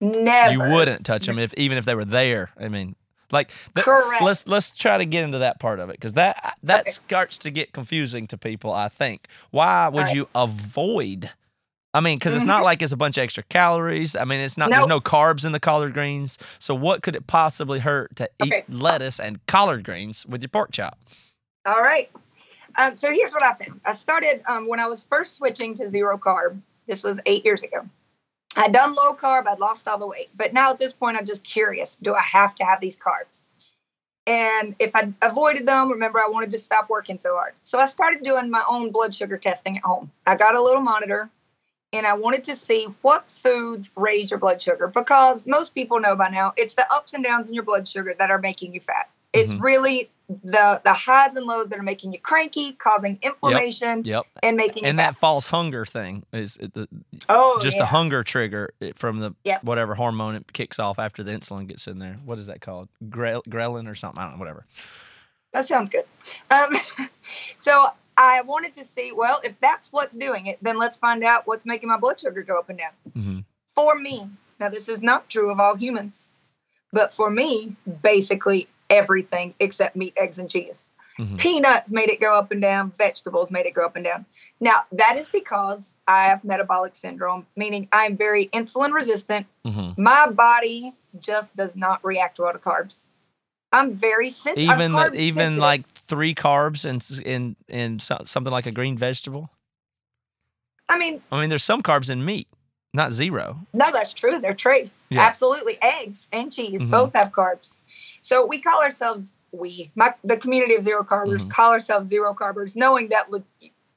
Never. You wouldn't touch them if even if they were there. I mean, like Correct. let's let's try to get into that part of it because that that Okay. starts to get confusing to people. I think. Why would right. you avoid? I mean, because it's not Mhm. like it's a bunch of extra calories. I mean, it's not. There's no carbs in the collard greens. So what could it possibly hurt to eat lettuce and collard greens with your pork chop? All right. Um, so here's what I found. I started um, when I was first switching to zero carb. This was eight years ago. I'd done low carb. I'd lost all the weight. But now at this point, I'm just curious. Do I have to have these carbs? And if I avoided them, remember, I wanted to stop working so hard. So I started doing my own blood sugar testing at home. I got a little monitor and I wanted to see what foods raise your blood sugar because most people know by now it's the ups and downs in your blood sugar that are making you fat. It's Mhm. really the the highs and lows that are making you cranky, causing inflammation, Yep. and making And that fat. false hunger thing is the, oh, just yeah. a hunger trigger from the Yep. whatever hormone it kicks off after the insulin gets in there. What is that called? Grel- ghrelin or something? I don't know. Whatever. That sounds good. Um, *laughs* so I wanted to see, well, if that's what's doing it, then let's find out what's making my blood sugar go up and down. hmm For me, now this is not true of all humans, but for me, basically everything except meat, eggs, and cheese. Mhm. Peanuts made it go up and down. Vegetables made it go up and down. Now, that is because I have metabolic syndrome, meaning I'm very insulin resistant. hmm My body just does not react well to carbs. I'm very sen- I'm Even the, even sensitive. like three carbs in in in so, something like a green vegetable. I mean, I mean, there's some carbs in meat, not zero. no, that's true. They're trace. Yeah. Absolutely. Eggs and cheese Mhm. both have carbs. So we call ourselves we, my, the community of zero carbers, Mhm. call ourselves zero carbers, knowing that le-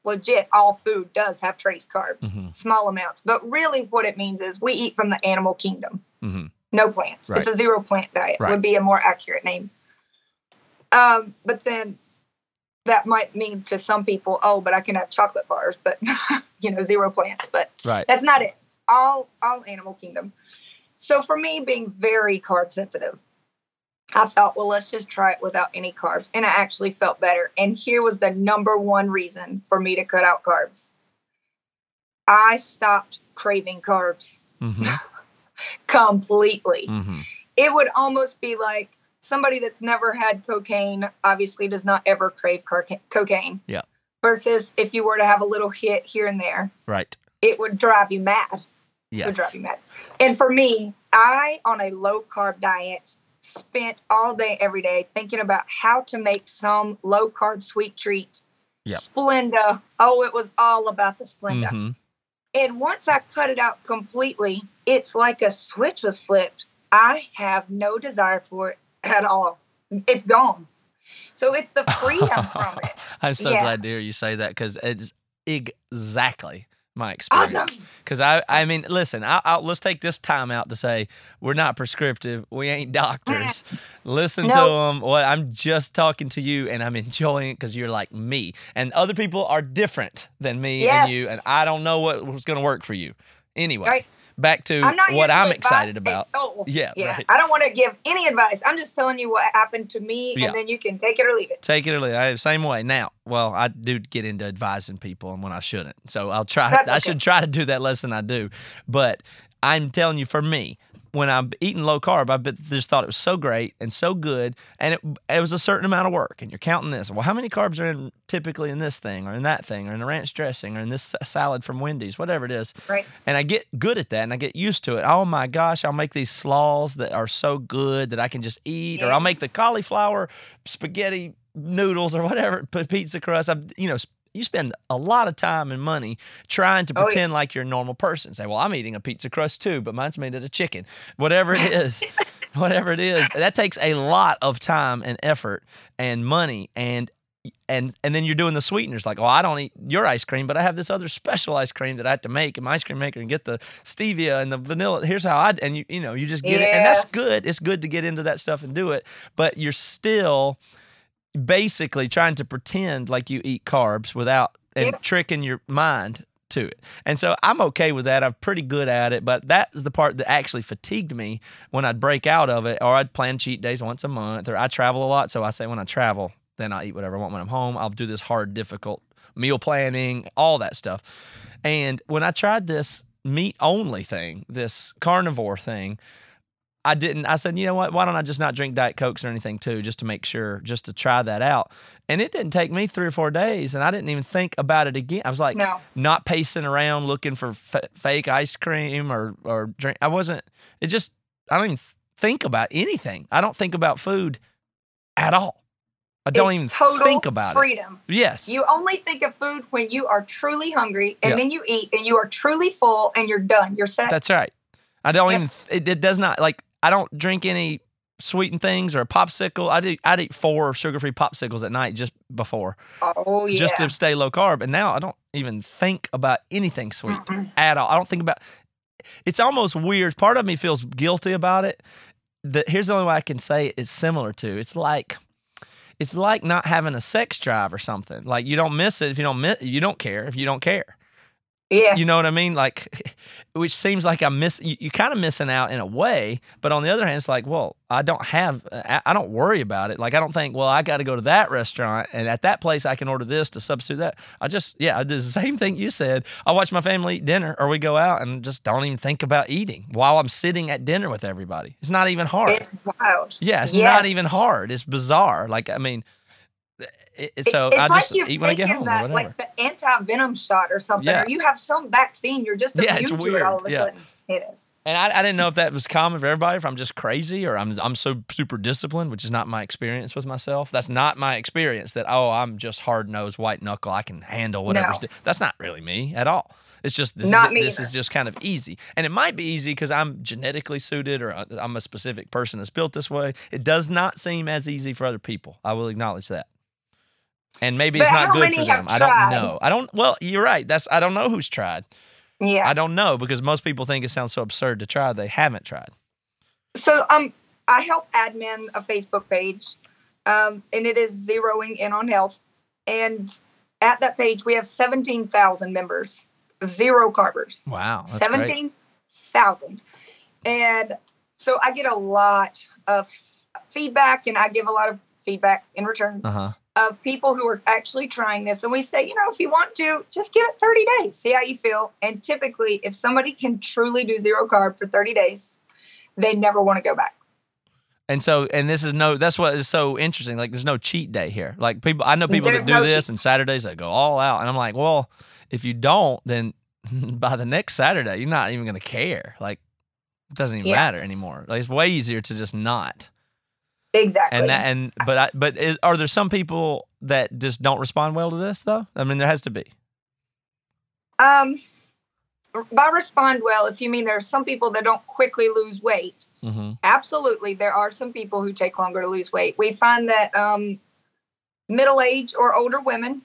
legit all food does have trace carbs, Mhm. small amounts. But really, what it means is we eat from the animal kingdom. hmm no plants. Right. It's a zero plant diet Right. would be a more accurate name. Um, but then that might mean to some people, oh, but I can have chocolate bars, but *laughs* you know, zero plants. But Right. that's not it. All all animal kingdom. So for me, being very carb sensitive, I thought, well, let's just try it without any carbs, and I actually felt better. And here was the number one reason for me to cut out carbs. I stopped craving carbs hmm *laughs* completely hmm it would almost be like somebody that's never had cocaine obviously does not ever crave coca- cocaine. Yeah. Versus if you were to have a little hit here and there, Right. it would drive you mad. It would drive you mad. And for me, I on a low carb diet spent all day every day thinking about how to make some low carb sweet treat. Yep. Splenda. Oh, it was all about the Splenda. Mhm. And once I cut it out completely, it's like a switch was flipped. I have no desire for it at all. It's gone. So it's the freedom from it. *laughs* I'm so Yeah. glad to hear you say that because it's exactly my experience. Awesome. Because I, I mean, listen, I, I, let's take this time out to say we're not prescriptive. We ain't doctors. *laughs* listen to them. What I'm just talking to you, and I'm enjoying it because you're like me, and other people are different than me and you, and I don't know what was going to work for you. Anyway, Right. Back to I'm not what I'm excited about. soul. Yeah, yeah. right. I don't want to give any advice. I'm just telling you what happened to me, Yeah. and then you can take it or leave it. Take it or leave it. Same way. Now, well, I do get into advising people and when I shouldn't. So I'll try. I should try to do that less than I do. But I'm telling you, for me, when I'm eating low carb, I just thought it was so great and so good, and it, it was a certain amount of work. And you're counting this. Well, how many carbs are in typically in this thing, or in that thing, or in the ranch dressing, or in this salad from Wendy's, whatever it is. Right. And I get good at that, and I get used to it. Oh my gosh, I'll make these slaws that are so good that I can just eat, or I'll mm-hmm. make the cauliflower spaghetti noodles or whatever, pizza crust. I, you know, you spend a lot of time and money trying to Oh, yeah. pretend like you're a normal person. Say, well, I'm eating a pizza crust too, but mine's made out of chicken. Whatever it is, *laughs* whatever it is, that takes a lot of time and effort and money and. And and then you're doing the sweeteners like, oh, I don't eat your ice cream, but I have this other special ice cream that I have to make in my ice cream maker and get the stevia and the vanilla. Here's how I and you you know you just get it, and that's good. It's good to get into that stuff and do it, but you're still basically trying to pretend like you eat carbs without and Yep. tricking your mind to it. And so I'm okay with that. I'm pretty good at it, but that's the part that actually fatigued me when I'd break out of it or I'd plan cheat days once a month or I travel a lot. So I say when I travel, then I'll eat whatever I want when I'm home. I'll do this hard, difficult meal planning, all that stuff. And when I tried this meat only thing, this carnivore thing, I didn't. I said, you know what? Why don't I just not drink Diet Cokes or anything too, just to make sure, just to try that out. And it didn't take me three or four days, and I didn't even think about it again. I was like, No. not pacing around looking for f- fake ice cream or or drink. I wasn't. It just. I don't even think about anything. I don't think about food at all. I don't it's even total think about it. freedom. Yes. You only think of food when you are truly hungry, and then you eat, and you are truly full, and you're done. You're set. That's right. I don't Yep. even. It, it does not like. I don't drink any sweetened things or a popsicle. I do. I'd eat four sugar-free popsicles at night just before, oh yeah. just to stay low carb. And now I don't even think about anything sweet Mm-mm. at all. I don't think about. It's almost weird. Part of me feels guilty about it. The, here's the only way I can say it, it's similar to. It's like. It's like not having a sex drive or something. Like you don't miss it if you don't miss, you don't care if you don't care. Yeah. You know what I mean? Like, *laughs* which seems like I'm miss. You, you kind of missing out in a way, but on the other hand, it's like, well, I don't have. I, I don't worry about it. Like, I don't think, well, I got to go to that restaurant, and at that place, I can order this to substitute that. I just, yeah, I do the *laughs* same thing you said. I watch my family eat dinner, or we go out and just don't even think about eating while I'm sitting at dinner with everybody. It's not even hard. It's wild. yeah, it's Yes. not even hard. It's bizarre. Like, I mean, it, so it's I like just you've get taken home. that, like the anti venom shot or something, Yeah. or you have some vaccine. You're just Yeah, it's weird. all of a Yeah. sudden. It is. And I, I didn't know if that was common for everybody, if I'm just crazy or I'm I'm so super disciplined, which is not my experience with myself. That's not my experience. That oh, I'm just hard nosed, white knuckle. I can handle whatever's. No. That's not really me at all. It's just this Not is me this is just kind of easy, and it might be easy because I'm genetically suited or uh, I'm a specific person that's built this way. It does not seem as easy for other people. I will acknowledge that. And maybe it's not good for them. I don't know. I don't. Well, you're right. That's I don't know who's tried. Yeah. I don't know because most people think it sounds so absurd to try. They haven't tried. So um, I help admin a Facebook page, um, and it is zeroing in on health. And at that page, we have seventeen thousand members, zero carbers. Wow. Seventeen thousand, and so I get a lot of feedback, and I give a lot of feedback in return Uh huh. Of people who are actually trying this. And we say, you know, if you want to, just give it 30 days, see how you feel. And typically, if somebody can truly do zero carb for 30 days, they never want to go back. And so, and this is no, that's what is so interesting. Like, there's no cheat day here. Like, people, I know people There's that do no this cheat- and Saturdays they go all out. And I'm like, well, if you don't, then *laughs* by the next Saturday, you're not even going to care. Like, it doesn't even Yeah. matter anymore. Like, it's way easier to just not. Exactly. And that, and, but, I, but is, are there some people that just don't respond well to this, though? I mean, there has to be. um, by respond well, if you mean there are some people that don't quickly lose weight, Mm-hmm. absolutely, there are some people who take longer to lose weight. We find that um, middle age or older women,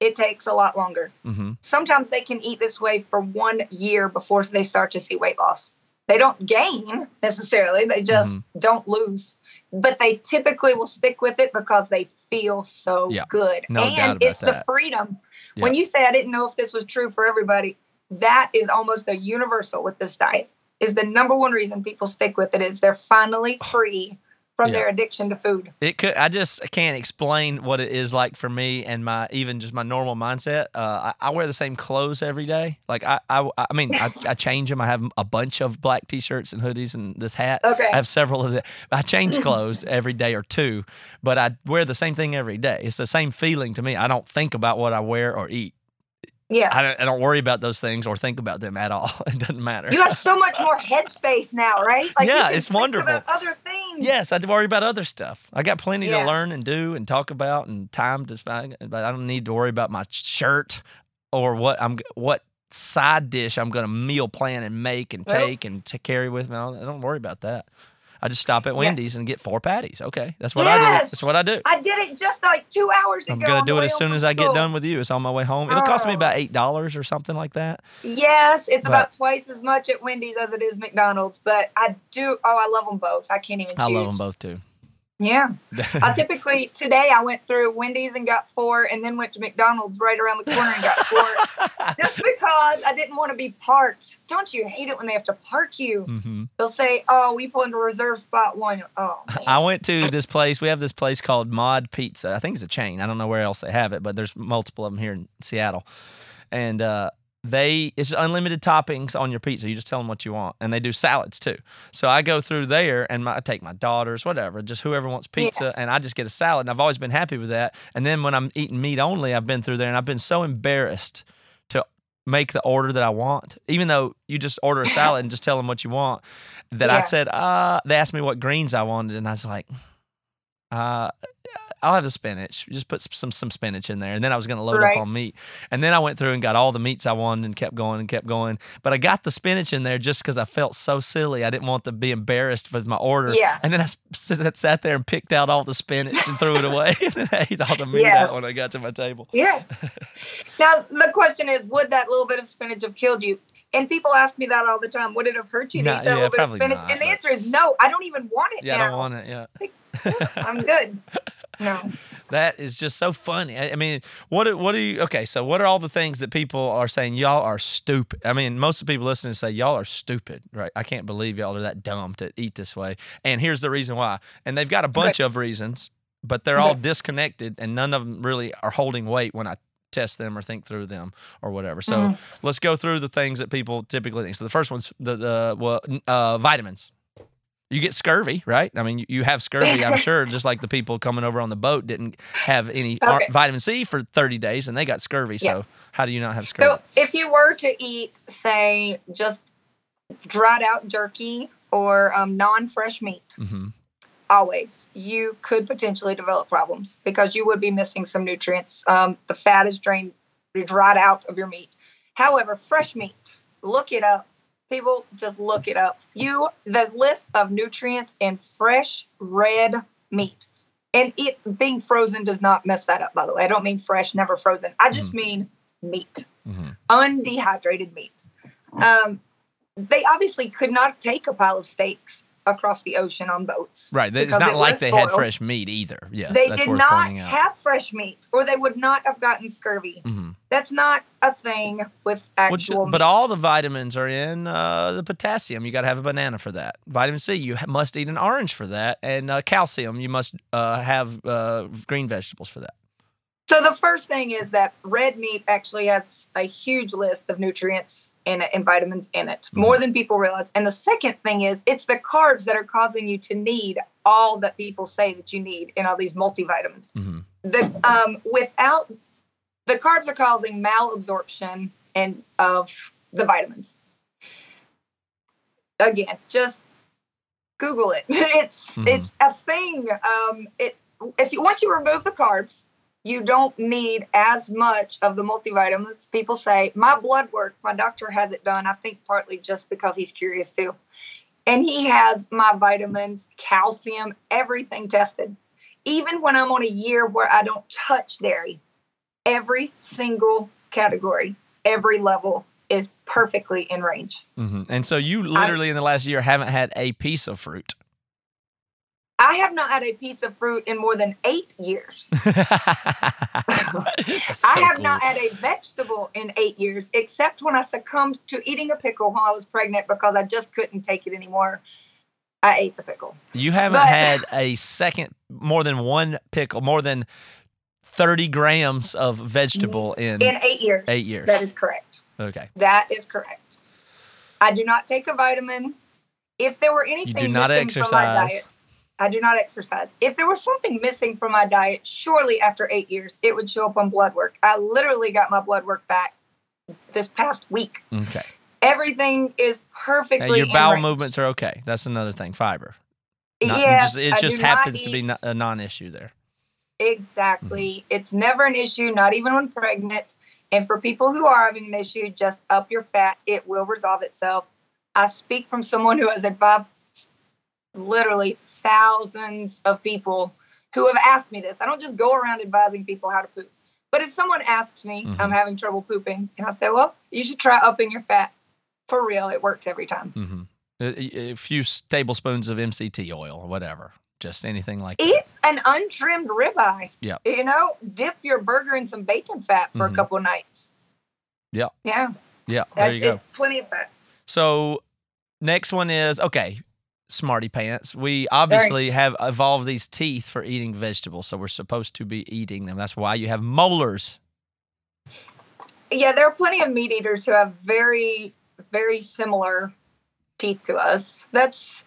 it takes a lot longer. Mm-hmm. Sometimes they can eat this way for one year before they start to see weight loss. They don't gain necessarily, they just don't lose. But they typically will stick with it because they feel so Yeah, good. no and doubt about it's the that. freedom. When you say I didn't know if this was true for everybody, that is almost a universal with this diet. Is the number one reason people stick with it is they're finally oh. free from Yeah. their addiction to food. It could. I just can't explain what it is like for me and my even just my normal mindset. Uh, I, I wear the same clothes every day. Like I, I, I mean, I, I change them. I have a bunch of black t-shirts and hoodies and this hat. Okay. I have several of them. I change clothes *laughs* every day or two, but I wear the same thing every day. It's the same feeling to me. I don't think about what I wear or eat. Yeah. I don't, I don't worry about those things or think about them at all. *laughs* It doesn't matter. You have so much more headspace now, right? you Yeah, it's wonderful. about Other things. Yes, I don't worry about other stuff. I got plenty Yeah. to learn and do and talk about and time to spend, but I don't need to worry about my shirt or what I'm what side dish I'm going to meal plan and make and take and to carry with me. I don't, I don't worry about that. I just stop at Yeah. Wendy's and get four patties. Okay, that's what I do. That's what I do. I did it just like two hours ago. I'm gonna do it as soon as I get done with you. It's on my way home. It'll cost me Oh. about eight dollars or something like that. Yes, it's But- about twice as much at Wendy's as it is McDonald's, but I do. Oh, I love them both. I can't even. Choose. I love them both too. Yeah, I *laughs* typically today I went through Wendy's and got four, and then went to McDonald's right around the corner and got four, *laughs* just because I didn't want to be parked. Don't you hate it when they have to park you? hmm They'll say, "Oh, we pull into reserve spot one." Oh, man. I went to this place. We have this place called Mod Pizza. I think it's a chain. I don't know where else they have it, but there's multiple of them here in Seattle. And uh, they it's unlimited toppings on your pizza. You just tell them what you want, and they do salads too. So I go through there and my, I take my daughters, whatever, just whoever wants pizza, and I just get a salad. And I've always been happy with that. And then when I'm eating meat only, I've been through there and I've been so embarrassed to make the order that I want, even though you just order a salad and just tell them what you want. That I said, uh, they asked me what greens I wanted, and I was like, uh, I'll have the spinach. Just put some some spinach in there, and then I was going to load Right. up on meat. And then I went through and got all the meats I wanted, and kept going and kept going. But I got the spinach in there just because I felt so silly. I didn't want to be embarrassed with my order. Yeah. And then I sat there and picked out all the spinach and threw it away, *laughs* and then I ate all the meat Yes. out when I got to my table. Yeah. now the question is, would that little bit of spinach have killed you? And people ask me that all the time. Would it have hurt you to No, eat that yeah, little bit of spinach? not, and the answer is no. I don't even want it Yeah, now. I don't want it. Yeah. I'm good. *laughs* No. That is just so funny. I, I mean, what do- what do you? Okay, so what are all the things that people are saying? Y'all are stupid. I mean, most of the people listening say y'all are stupid, right? I can't believe y'all are that dumb to eat this way. And here's the reason why. And they've got a bunch of reasons, but they're all disconnected, and none of them really are holding weight when I test them or think through them or whatever. So Mhm. let's go through the things that people typically think. So the first one's the the well, uh, vitamins. You get scurvy, right? I mean, you- have scurvy, I'm sure, *laughs* just like the people coming over on the boat didn't have any Okay. vitamin C for 30 days and they got scurvy. Yeah. So, how do you not have scurvy? So if you were to eat, say, just dried out jerky or um, non-fresh meat, hmm always you could potentially develop problems because you would be missing some nutrients. Um, the fat is drained, dried out of your meat. However, fresh meat, look it up. People just look it up. You the list of nutrients in fresh red meat. And it being frozen does not mess that up, by the way. I don't mean fresh, never frozen. I just mean meat, hmm undehydrated meat. Um, they obviously could not take a pile of steaks across the ocean on boats. Right. It's not it like they had fresh meat either. Yes. They did not have fresh meat, or they would not have gotten scurvy. hmm That's not a thing with actual. but all the vitamins are in uh, the potassium. You got to have a banana for that. Vitamin C, you ha- must eat an orange for that. And uh, calcium, you must uh, have uh, green vegetables for that. So the first thing is that red meat actually has a huge list of nutrients in it and vitamins in it, more than people realize. And the second thing is it's the carbs that are causing you to need all that people say that you need in all these multivitamins. hmm The um, without the carbs are causing malabsorption and of the vitamins. Again, just Google it. *laughs* It's Mhm. it's a thing. Um, it if you once you remove the carbs, you don't need as much of the multivitamins. People say my blood work. My doctor has it done. I think partly just because he's curious too, and he has my vitamins, calcium, everything tested. Even when I'm on a year where I don't touch dairy, every single category, every level is perfectly in range. hmm And so you literally in the last year haven't had a piece of fruit. I have not had a piece of fruit in more than eight years. *laughs* *laughs* I have not had a vegetable in eight years, except when I succumbed to eating a pickle while I was pregnant because I just couldn't take it anymore. I ate the pickle. You haven't But- had a second, more than one pickle, more than 30 grams of vegetable in, In eight years. eight years. That is correct. okay. That is correct. I do not take a vitamin. If there were anything do not missing from my exercise. diet, I do not exercise. If there was something missing from my diet, surely after eight years, it would show up on blood work. I literally got my blood work back this past week. Okay. Everything is And perfectly. your in bowel range. movements are okay. That's another thing. Fiber. Not- Yes, just, it just do not happens to be a non-issue there. Exactly. Mm-hmm. It's never an issue, not even when pregnant. And for people who are having an issue, just up your fat. It will resolve itself. I speak from someone who has advised literally thousands of people who have asked me this. I don't just go around advising people how to poop. But if someone asks me, Mhm. I'm having trouble pooping, and I say, well, you should try upping your fat. For real, it works every time. hmm A, a few tablespoons of MCT oil or whatever. Just anything like that. It's an untrimmed ribeye. Yep. You know, dip your burger in some bacon fat for Mhm. a couple of nights. Yeah. Yeah. Yeah, That, there you go. It's plenty of fat. So next one is okay, smarty pants. We obviously have evolved these teeth for eating vegetables, so we're supposed to be eating them. That's why you have molars. Yeah, there are plenty of meat eaters who have very, very similar teeth to us. That's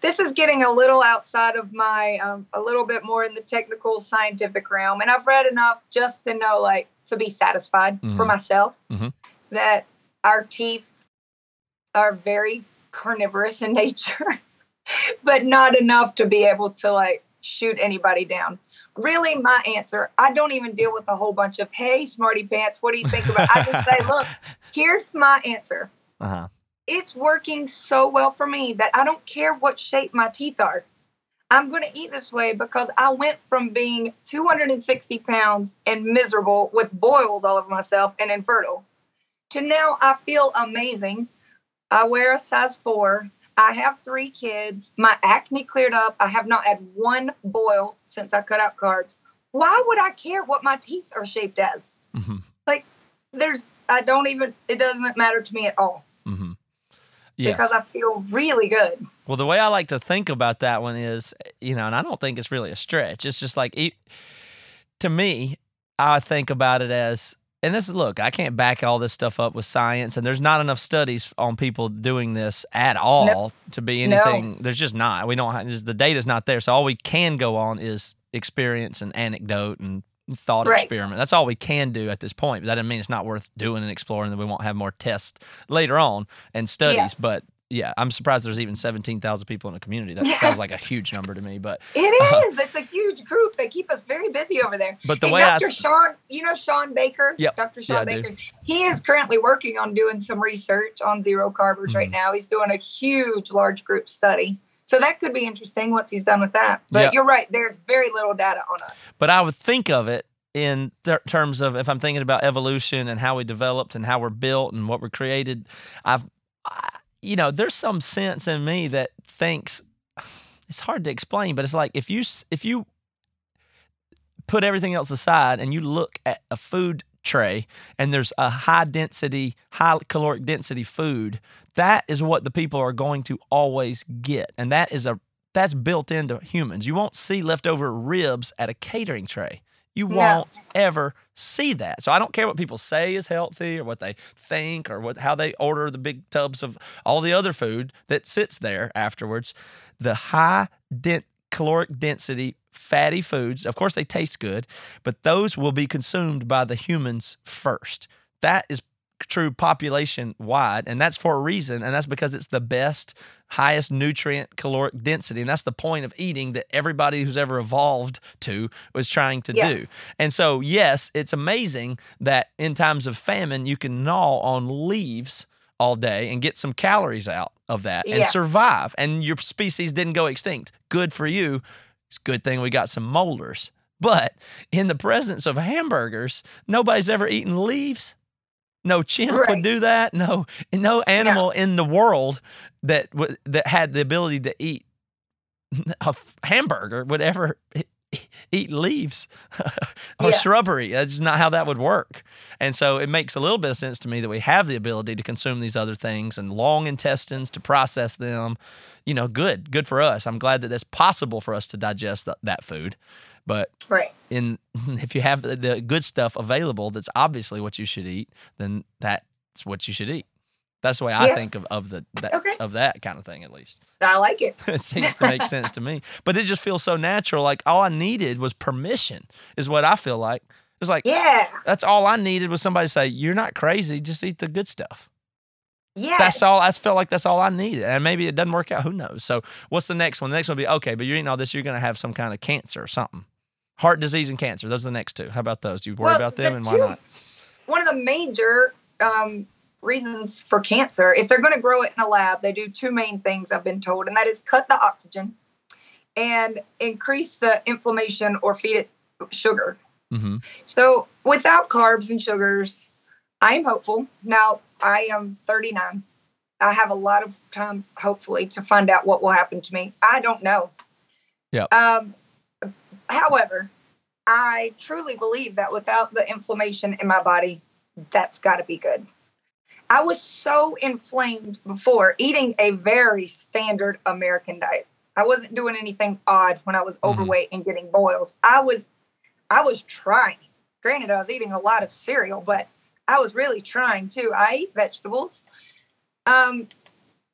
this is getting a little outside of my um, a little bit more in the technical scientific realm, and I've read enough just to know like to be satisfied for Mhm. myself Mhm. that our teeth are very carnivorous in *laughs* nature, but not enough to be able to like shoot anybody down. Really, my answer, I don't even deal with a whole bunch of, hey, smarty pants, what do you think about I just say, *laughs* look, here's my answer. Uh huh. It's working so well for me that I don't care what shape my teeth are. I'm going to eat this way because I went from being 260 pounds and miserable with boils all over myself and infertile to now I feel amazing. I wear a size four. I have three kids. My acne cleared up. I have not had one boil since I cut out carbs. Why would I care what my teeth are shaped as? hmm Like, there's, I don't even, it doesn't matter to me at all hmm Yes. because I feel really good. Well, the way I like to think about that one is, you know, and I don't think it's really a stretch. It's just like, e- to me, I think about it as, and this is, look, I can't back all this stuff up with science, and there's not enough studies on people doing this at all to be No. anything. There's just not. We don't have, just, the data's not there. So all we can go on is experience and anecdote and thought Right. experiment. That's all we can do at this point. But that doesn't mean it's not worth doing and exploring, that we won't have more tests later on and studies. Yeah. But yeah, I'm surprised there's even 17,000 people in the community. That Yeah. sounds like a huge number to me. But *laughs* It is. It's a huge group. They keep us very busy over there. but the and way I Dr. Shawn, you know Shawn Baker? Yep. Dr. Shawn I do. Baker. He is currently working on doing some research on zero carbers right Mhm. now. He's doing a huge large group study. So that could be interesting once he's done with that. But Yep. you're right. There's very little data on us. but I would think of it in ter- terms of if I'm thinking about evolution and how we developed and how we're built and what we're created. I've I, you know, there's some sense in me that thinks it's hard to explain, but it's like if you if you put everything else aside and you look at a food tray and there's a high density, high caloric density food, that is what the people are going to always get. And that is a that's built into humans. You won't see leftover ribs at a catering tray. You won't ever see that. So I don't care what people say is healthy or what they think or what how they order the big tubs of all the other food that sits there afterwards. The high dent caloric density fatty foods, of course they taste good, but those will be consumed by the humans first. That is true population wide and that's for a reason and that's because it's the best highest nutrient caloric density and that's the point of eating that everybody who's ever evolved to was trying to Yeah. do. And so yes it's amazing that in times of famine you can gnaw on leaves all day and get some calories out of that and survive and your species didn't go extinct. Good for you. It's a good thing we got some molars but in the presence of hamburgers nobody's ever eaten leaves no chimp would do that. No, no animal in the world that w- that had the ability to eat *laughs* a f- hamburger would ever eat leaves *laughs* or Yeah. shrubbery. That's not how that would work. And so it makes a little bit of sense to me that we have the ability to consume these other things and long intestines to process them. You know, good, good for us. I'm glad that that's possible for us to digest th- that food. But Right. in *laughs* if you have the, good stuff available that's obviously what you should eat then that's what you should eat that's the way i Yeah. think of, of the that, Okay. of that kind of thing at least I like it. *laughs* it seems to make *laughs* sense to me but it just feels so natural like all i needed was permission is what i feel like it's like Yeah. that's all i needed was somebody to say you're not crazy just eat the good stuff Yeah. that's all i felt like that's all i needed and maybe it doesn't work out who knows so what's the next one the next one will be okay but you're eating all this you're going to have some kind of cancer or something heart disease and cancer those are the next two how about those do you worry Well, about them the and why two- not One of the major um, reasons for cancer, if they're going to grow it in a lab, they do two main things I've been told, and that is cut the oxygen and increase the inflammation or feed it sugar. mm-hmm. So without carbs and sugars, I am hopeful. Now I am 39. I have a lot of time, hopefully, to find out what will happen to me. I don't know. Yep. Um, however, I truly believe that without the inflammation in my body, that's got to be good. I was so inflamed before eating a very standard American diet. I wasn't doing anything odd when I was overweight and getting boils. I was I was trying. Granted, I was eating a lot of cereal, but I was really trying too. I eat vegetables. Um,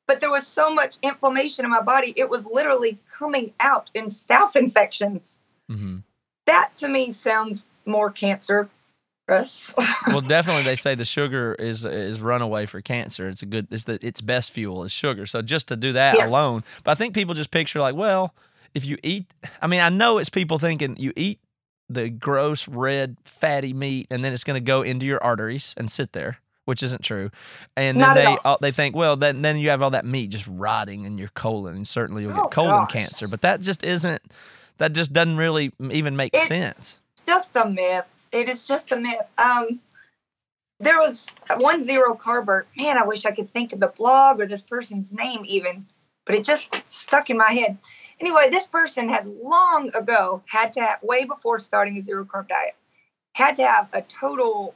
but there was so much inflammation in my body, it was literally coming out in staph *laughs* infections. Mm-hmm. That to me sounds more cancerous. *laughs* well definitely they say the sugar is is runaway for cancer it's a good it's the its best fuel is sugar so just to do that Yes. alone but i think people just picture like well if you eat i mean i know it's people thinking you eat the gross red fatty meat and then it's going to go into your arteries and sit there which isn't true and then Not at they all. they think well then then you have all that meat just rotting in your colon and certainly you'll Oh, get colon gosh. cancer but that just isn't that just doesn't really even make It's- sense just a myth. It is just a myth. Um, there was one zero carber. Man, I wish I could think of the blog or this person's name even, but it just stuck in my head. Anyway, this person had long ago had to have, way before starting a zero carb diet, had to have a total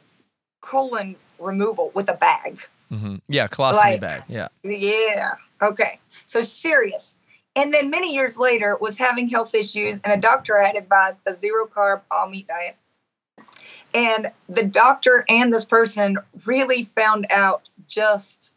colon removal with a bag. hmm yeah colostomy Like- bag yeah Yeah. Okay. So serious. And then many years later was having health issues and a doctor had advised a zero carb all meat diet. And the doctor and this person really found out just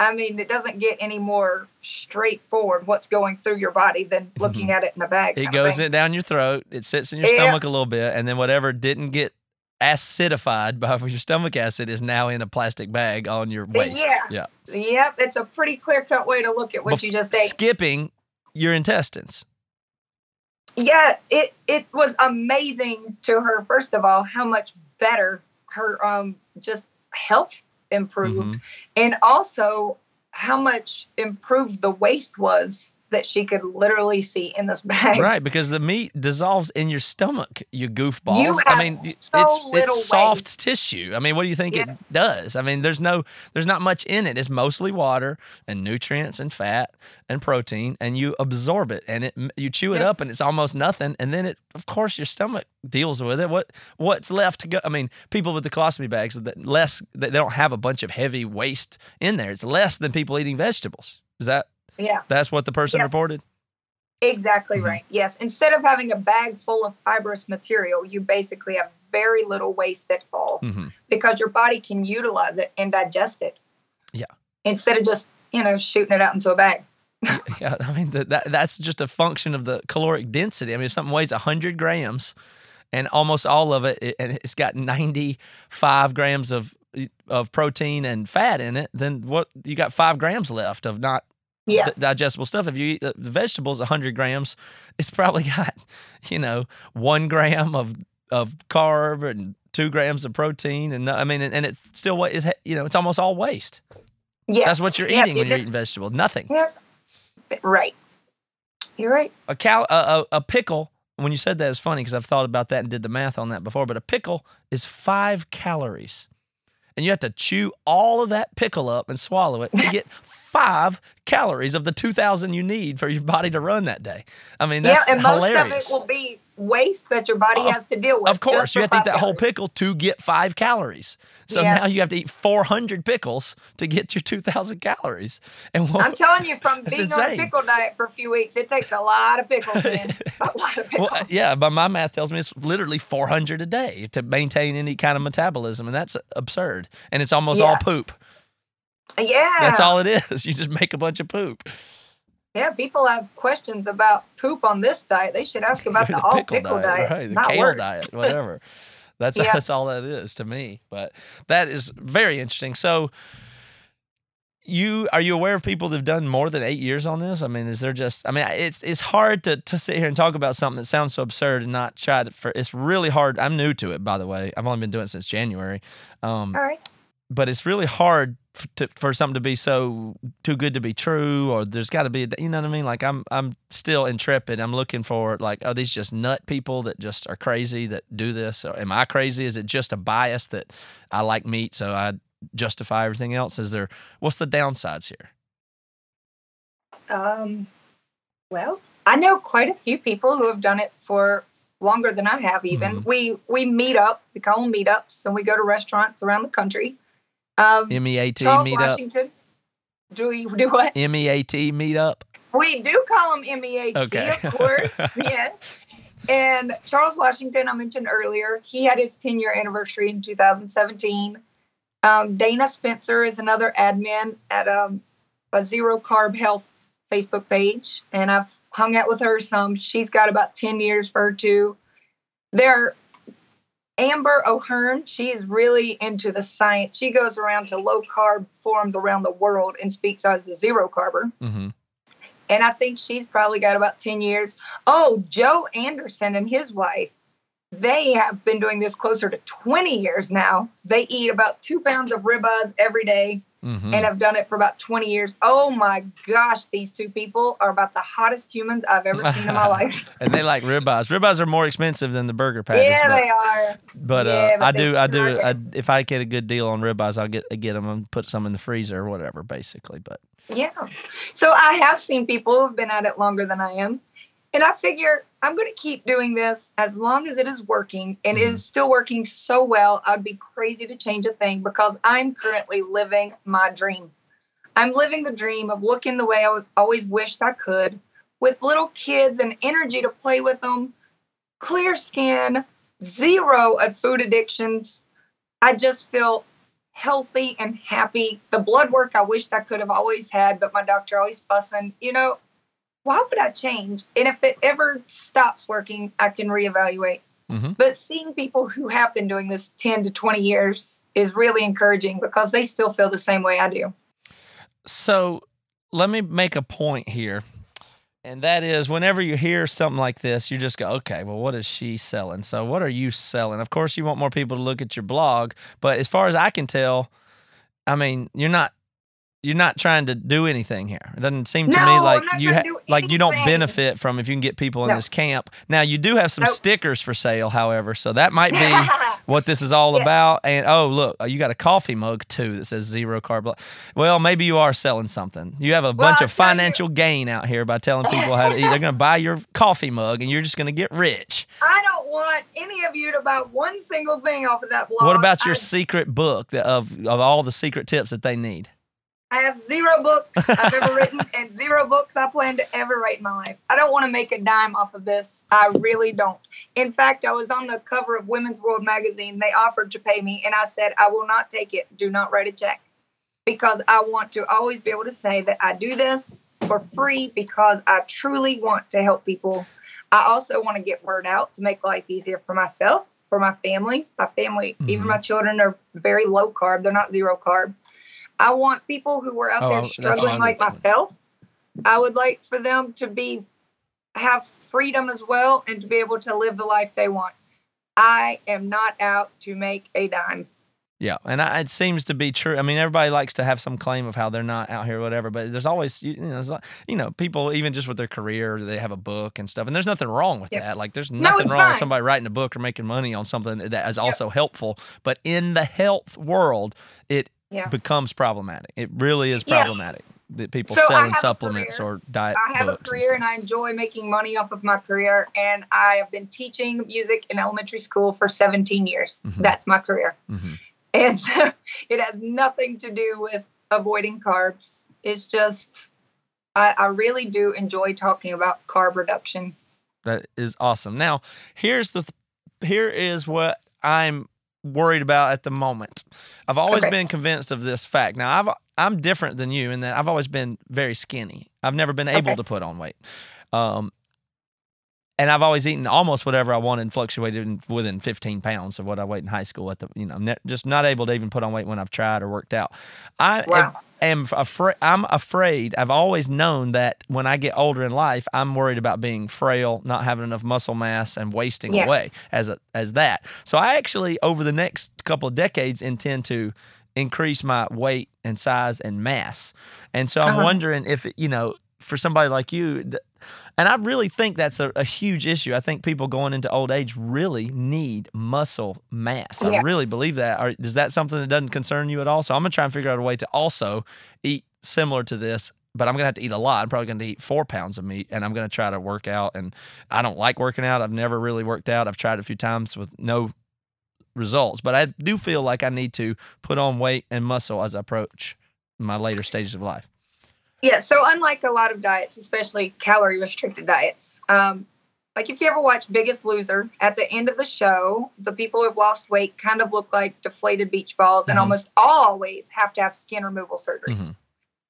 I mean, it doesn't get any more straightforward what's going through your body than mm-hmm. looking at it in a bag. It goes in down your throat. It sits in your Yeah. stomach a little bit, and then whatever didn't get acidified by *laughs* your stomach acid is now in a plastic bag on your waist. Yeah. Yep, it's a pretty clear cut way to look at what Bef- you just ate. Skipping your intestines. yeah it it was amazing to her first of all how much better her um just health improved Mhm. and also how much improved the waste was that she could literally see in this bag Right, because the meat dissolves in your stomach, you goofballs. You I have mean, so it's little it's soft waste. tissue. I mean, what do you think it does? I mean, there's no there's not much in it. It's mostly water and nutrients and fat and protein and you absorb it and it you chew it Yeah. up and it's almost nothing and then it of course your stomach deals with it. What what's left to go? I mean, people with the colostomy bags that less they don't have a bunch of heavy waste in there. It's less than people eating vegetables. Is that yeah that's what the person Yeah. reported? Exactly Mhm. right. Yes. Instead of having a bag full of fibrous material, you basically have very little waste that fall hmm because your body can utilize it and digest it. Yeah. Instead of just, you know, shooting it out into a bag. Yeah, *laughs* I mean that, that that's just a function of the caloric density. I mean, if something weighs hundred grams, and almost all of it, it- and it's got ninety five grams of of protein and fat in it, then what you got five grams left of not Yeah. di- digestible stuff. If you eat the the vegetables, hundred grams, it's probably *laughs* got you know one gram of of carb and two grams of protein, and I mean, and, and it still what is, you know it's almost all waste. Yeah. That's what you're Yep, eating you when you're eating vegetables. Nothing. Yep. Right. You're right. a cal a, a, a pickle when you said that it's funny because i've thought about that and did the math on that before but a pickle is five calories and you have to chew all of that pickle up and swallow it to *laughs* get five calories of the 2000 you need for your body to run that day i mean that's yeah, and most hilarious of it will be waste that your body Of- has to deal with. of course you have to eat that whole pickle to get five calories so Yeah. now you have to eat 400 pickles to get your 2000 calories and what, I'm telling you, from *laughs* being on a pickle diet for a few weeks, it takes a lot of pickles, *laughs* man. a lot of pickles. Well, yeah, but my math tells me it's literally 400 a day to maintain any kind of metabolism, and that's absurd. And it's almost all poop. Yeah. That's all it is. *laughs* You just make a bunch of poop. Yeah, people have questions about poop on this diet. They should ask about the, *laughs* all pickle, diet, right? The kale worse. diet, *laughs* whatever. That's Yeah. that's all that is to me. But that is very interesting. So. You are you aware of people that've done more than eight years on this? I mean, is there just? I mean, it's it's hard to, to sit here and talk about something that sounds so absurd and not try to. For it's really hard. I'm new to it, by the way. I've only been doing it since January. Um, All right. but it's really hard f- to, for something to be so too good to be true or there's got to be a, you know what i mean like i'm i'm still intrepid i'm looking for like are these just nut people that just are crazy that do this or am i crazy is it just a bias that i like meat so i justify everything else is there what's the downsides here Um, well, I know quite a few people who have done it for longer than I have. Even Mhm. we we meet up. We call them meetups, and we go to restaurants around the country. Um, meat Charles meetup Washington. Do we do what? meat meetup We do call him MEAT, Okay. of *laughs* course. yes. And Charles Washington, I mentioned earlier, he had his 10 year anniversary in 2017. Um, Dana Spencer is another admin at um, a Zero Carb Health Facebook page, and I've hung out with her some. She's got about 10 years for her too. There, Amber O'Hearn, she's really into the science. She goes around to low carb forums around the world and speaks as a zero carber mm-hmm. and I think she's probably got about 10 years. Oh, Joe Andersen and his wife, they have been doing this closer to 20 years now. They eat about two pounds of ribeyes every day Mm-hmm. and have done it for about 20 years. Oh my gosh, these two people are about the hottest humans I've ever seen in my *laughs* life. and they like ribeyes ribeyes are more expensive than the burger patties yeah, but- they are. But, Yeah, uh, but I do, I do. I, if I get a good deal on ribeyes, I'll get get them and put some in the freezer or whatever, basically. But Yeah. So I have seen people who've been at it longer than I am. And I figure I'm going to keep doing this as long as it is working and it mm-hmm. is still working so well. I'd be crazy to change a thing because I'm currently living my dream. I'm living the dream of looking the way I always wished I could with little kids and energy to play with them, clear skin, zero at food addictions. I just feel healthy and happy. The blood work I wished I could have always had, but my doctor always fussing. You know, why would I change? And if it ever stops working, I can reevaluate. Mhm. But seeing people who have been doing this 10 to 20 years is really encouraging because they still feel the same way I do. so let me make a point here, and that is, whenever you hear something like this, you just go, okay, well, what is she selling? So what are you selling? Of course, you want more people to look at your blog, but as far as I can tell, I mean, you're not. You're not trying to do anything here. It doesn't seem to No, me like you ha- like you don't benefit from if you can get people in No. this camp. Now you do have some Nope. stickers for sale, however, so that might be *laughs* what this is all Yeah. about. And oh, look, you got a coffee mug too that says zero carb. Well, maybe you are selling something. You have a bunch of tell you- financial gain out here by telling people how to eat. They're going to buy your coffee mug, and you're just going to get rich. I don't want any of you to buy one single thing off of that blog. what about your I- secret book of of all the secret tips that they need? I have zero books I've ever written *laughs* and zero books I plan to ever write in my life. I don't want to make a dime off of this. I really don't. In fact, I was on the cover of Women's World magazine. They offered to pay me, and I said, I will not take it. Do not write a check. Because I want to always be able to say that I do this for free because I truly want to help people. I also want to get word out to make life easier for myself, for my family. My family, even mm-hmm. my children, are very low carb, they're not zero carb. I want people who are out Oh, there struggling like myself. I would like for them to be have freedom as well and to be able to live the life they want. I am not out to make a dime. Yeah, and I, it seems to be true. I mean, everybody likes to have some claim of how they're not out here, or whatever. But there's always, you know, there's, like- you know, people even just with their career, they have a book and stuff, and there's nothing wrong with Yep. that. Like, there's nothing it's wrong with somebody writing a book or making money on something that is also helpful. But in the health world, it Yeah. becomes problematic. It really is Yeah. problematic that people So selling supplements or diet I have a and career stuff. and I enjoy making money off of my career. And I have been teaching music in elementary school for 17 years. Mhm. That's my career. Mhm. And so *laughs* it has nothing to do with avoiding carbs. It's just, I, I really do enjoy talking about carb reduction. That is awesome. Now, here's the th- here is what I'm worried about at the moment. I've always Okay. been convinced of this fact. Now, I've I'm different than you in that I've always been very skinny. I've never been able Okay. to put on weight. Um and I've always eaten almost whatever I wanted, fluctuated within 15 pounds of what I weighed in high school. At the, you know, ne- just not able to even put on weight when I've tried or worked out. I Wow. am, am afraid. I'm afraid. I've always known that when I get older in life, I'm worried about being frail, not having enough muscle mass, and wasting Yeah. away as a, as that. So I actually, over the next couple of decades, intend to increase my weight and size and mass. And so I'm Uh-huh. wondering if you know, for somebody like you. and I really think that's a, a huge issue. I think people going into old age really need muscle mass. I really believe that. Or is that something that doesn't concern you at all? So I'm gonna try and figure out a way to also eat similar to this, but I'm gonna have to eat a lot. I'm probably gonna eat four pounds of meat, and I'm gonna try to work out. And I don't like working out. I've never really worked out. I've tried a few times with no results, but I do feel like I need to put on weight and muscle as I approach my later stages of life. Yeah, so unlike a lot of diets, especially calorie restricted diets, um, like if you ever watch Biggest Loser, at the end of the show, the people who have lost weight kind of look like deflated beach balls and Mhm. almost always have to have skin removal surgery Mhm.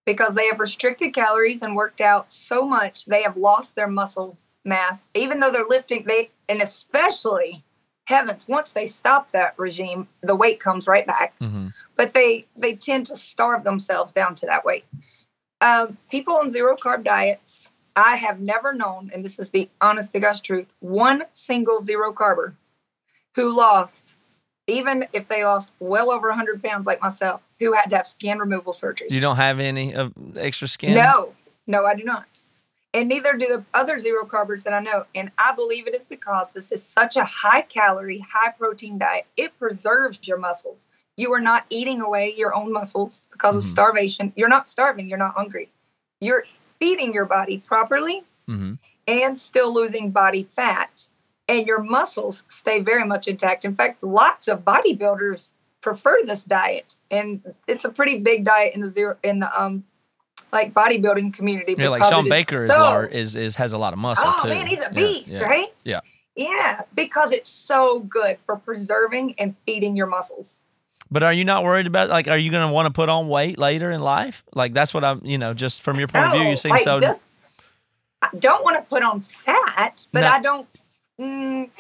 because they have restricted calories and worked out so much they have lost their muscle mass, even though they're lifting. They and especially heavens, once they stop that regime, the weight comes right back hmm but they they tend to starve themselves down to that weight. Um, people on zero carb diets, I have never known, and this is the honest to gosh truth, one single zero carber who lost, even if they lost well over 100 pounds like myself, who had to have skin removal surgery. You don't have any of extra skin? No, no, I do not. And neither do the other zero carbers that I know. And I believe it is because this is such a high calorie, high protein diet. It preserves your muscles. You are not eating away your own muscles because of Mhm. starvation. You're not starving, you're not hungry. You're feeding your body properly hmm and still losing body fat. And your muscles stay very much intact. In fact, lots of bodybuilders prefer this diet. And it's a pretty big diet in the zero in the um like bodybuilding community. Yeah, like Shawn Baker is, so- lar- is is has a lot of muscle Oh too. man, he's a Yeah, beast, yeah. right? Yeah. Yeah, because it's so good for preserving and feeding your muscles. But are you not worried about like are you going to want to put on weight later in life? Like that's what I'm, you know, just from your point of view, you seem like so just I don't want to put on fat, but No. I don't. Mm,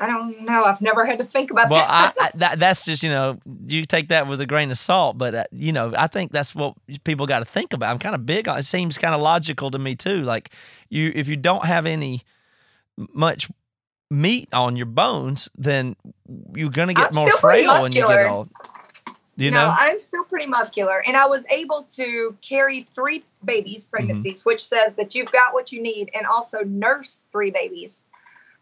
I don't know. I've never had to think about Well, I, that. I that, that's just you know you take that with a grain of salt, but uh, you know I think that's what people got to think about. I'm kind of big on. It seems kind of logical to me too. Like you, if you don't have any much meat on your bones, then you're gonna get I'm more frail when you get old. You no, know, I'm still pretty muscular, and I was able to carry three babies, Mm-hmm. pregnancies, which says that you've got what you need, and also nurse three babies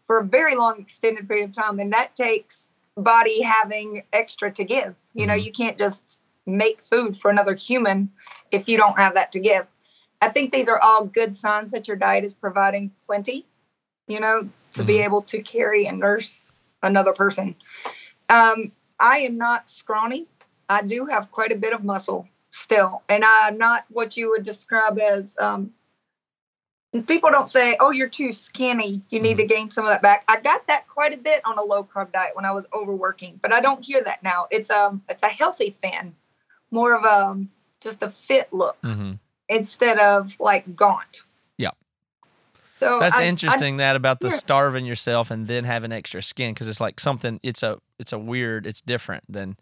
for a very long, extended period of time, and that takes body having extra to give. You know, Mhm. you can't just make food for another human if you don't have that to give. I think these are all good signs that your diet is providing plenty. You know, to be Mhm. able to carry and nurse another person. Um, I am not scrawny. I do have quite a bit of muscle. still, and I'm not what you would describe as. Um, people don't say, "Oh, you're too skinny. You need to gain some of that back." I got that quite a bit on a low carb diet when I was overworking, but I don't hear that now. It's um, it's a healthy thin, more of a um, just a fit look hmm instead of like gaunt. So That's I- I- interesting. that about the starving yourself and then having extra skin because it's like something. It's a it's a weird. It's different than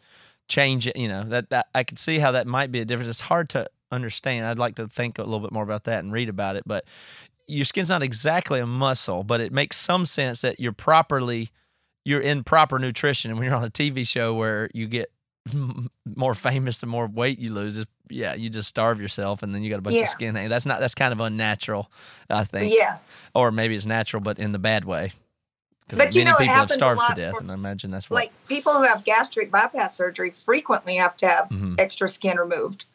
change it. You know that that I could see how that might be a difference. It's hard to understand. I'd like to think a little bit more about that and read about it. But your skin's not exactly a muscle, but it makes some sense that you're properly you're in proper nutrition. And when you're on a TV show where you get *laughs* more famous the more weight you lose, is yeah, you just starve yourself and then you got a bunch Yeah. of skin. hanging. That's not that's kind of unnatural, I think yeah, or maybe it's natural, but in the bad way. Because you many know, people have starved to death, for- and I imagine that's what. like people who have gastric bypass surgery frequently have to have Mhm. extra skin removed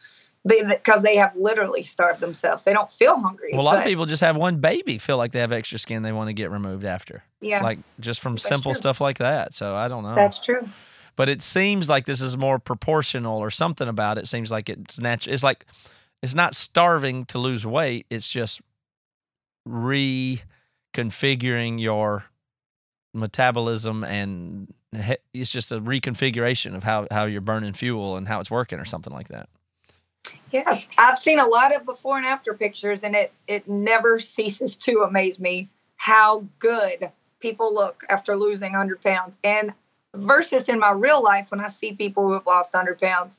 because they have literally starved themselves. They don't feel hungry. well, a lot of people just have one baby feel like they have extra skin they want to get removed after, yeah, like just from That's simple true. stuff like that. So I don't know. that's true. But it seems like this is more proportional or something about it. Seems like it's natural. It's like it's not starving to lose weight. It's just reconfiguring your metabolism and it's just a reconfiguration of how, how you're burning fuel and how it's working or something like that. Yeah, I've seen a lot of before and after pictures, and it it never ceases to amaze me how good people look after losing 100 pounds. And versus in my real life, when I see people who have lost 100 pounds,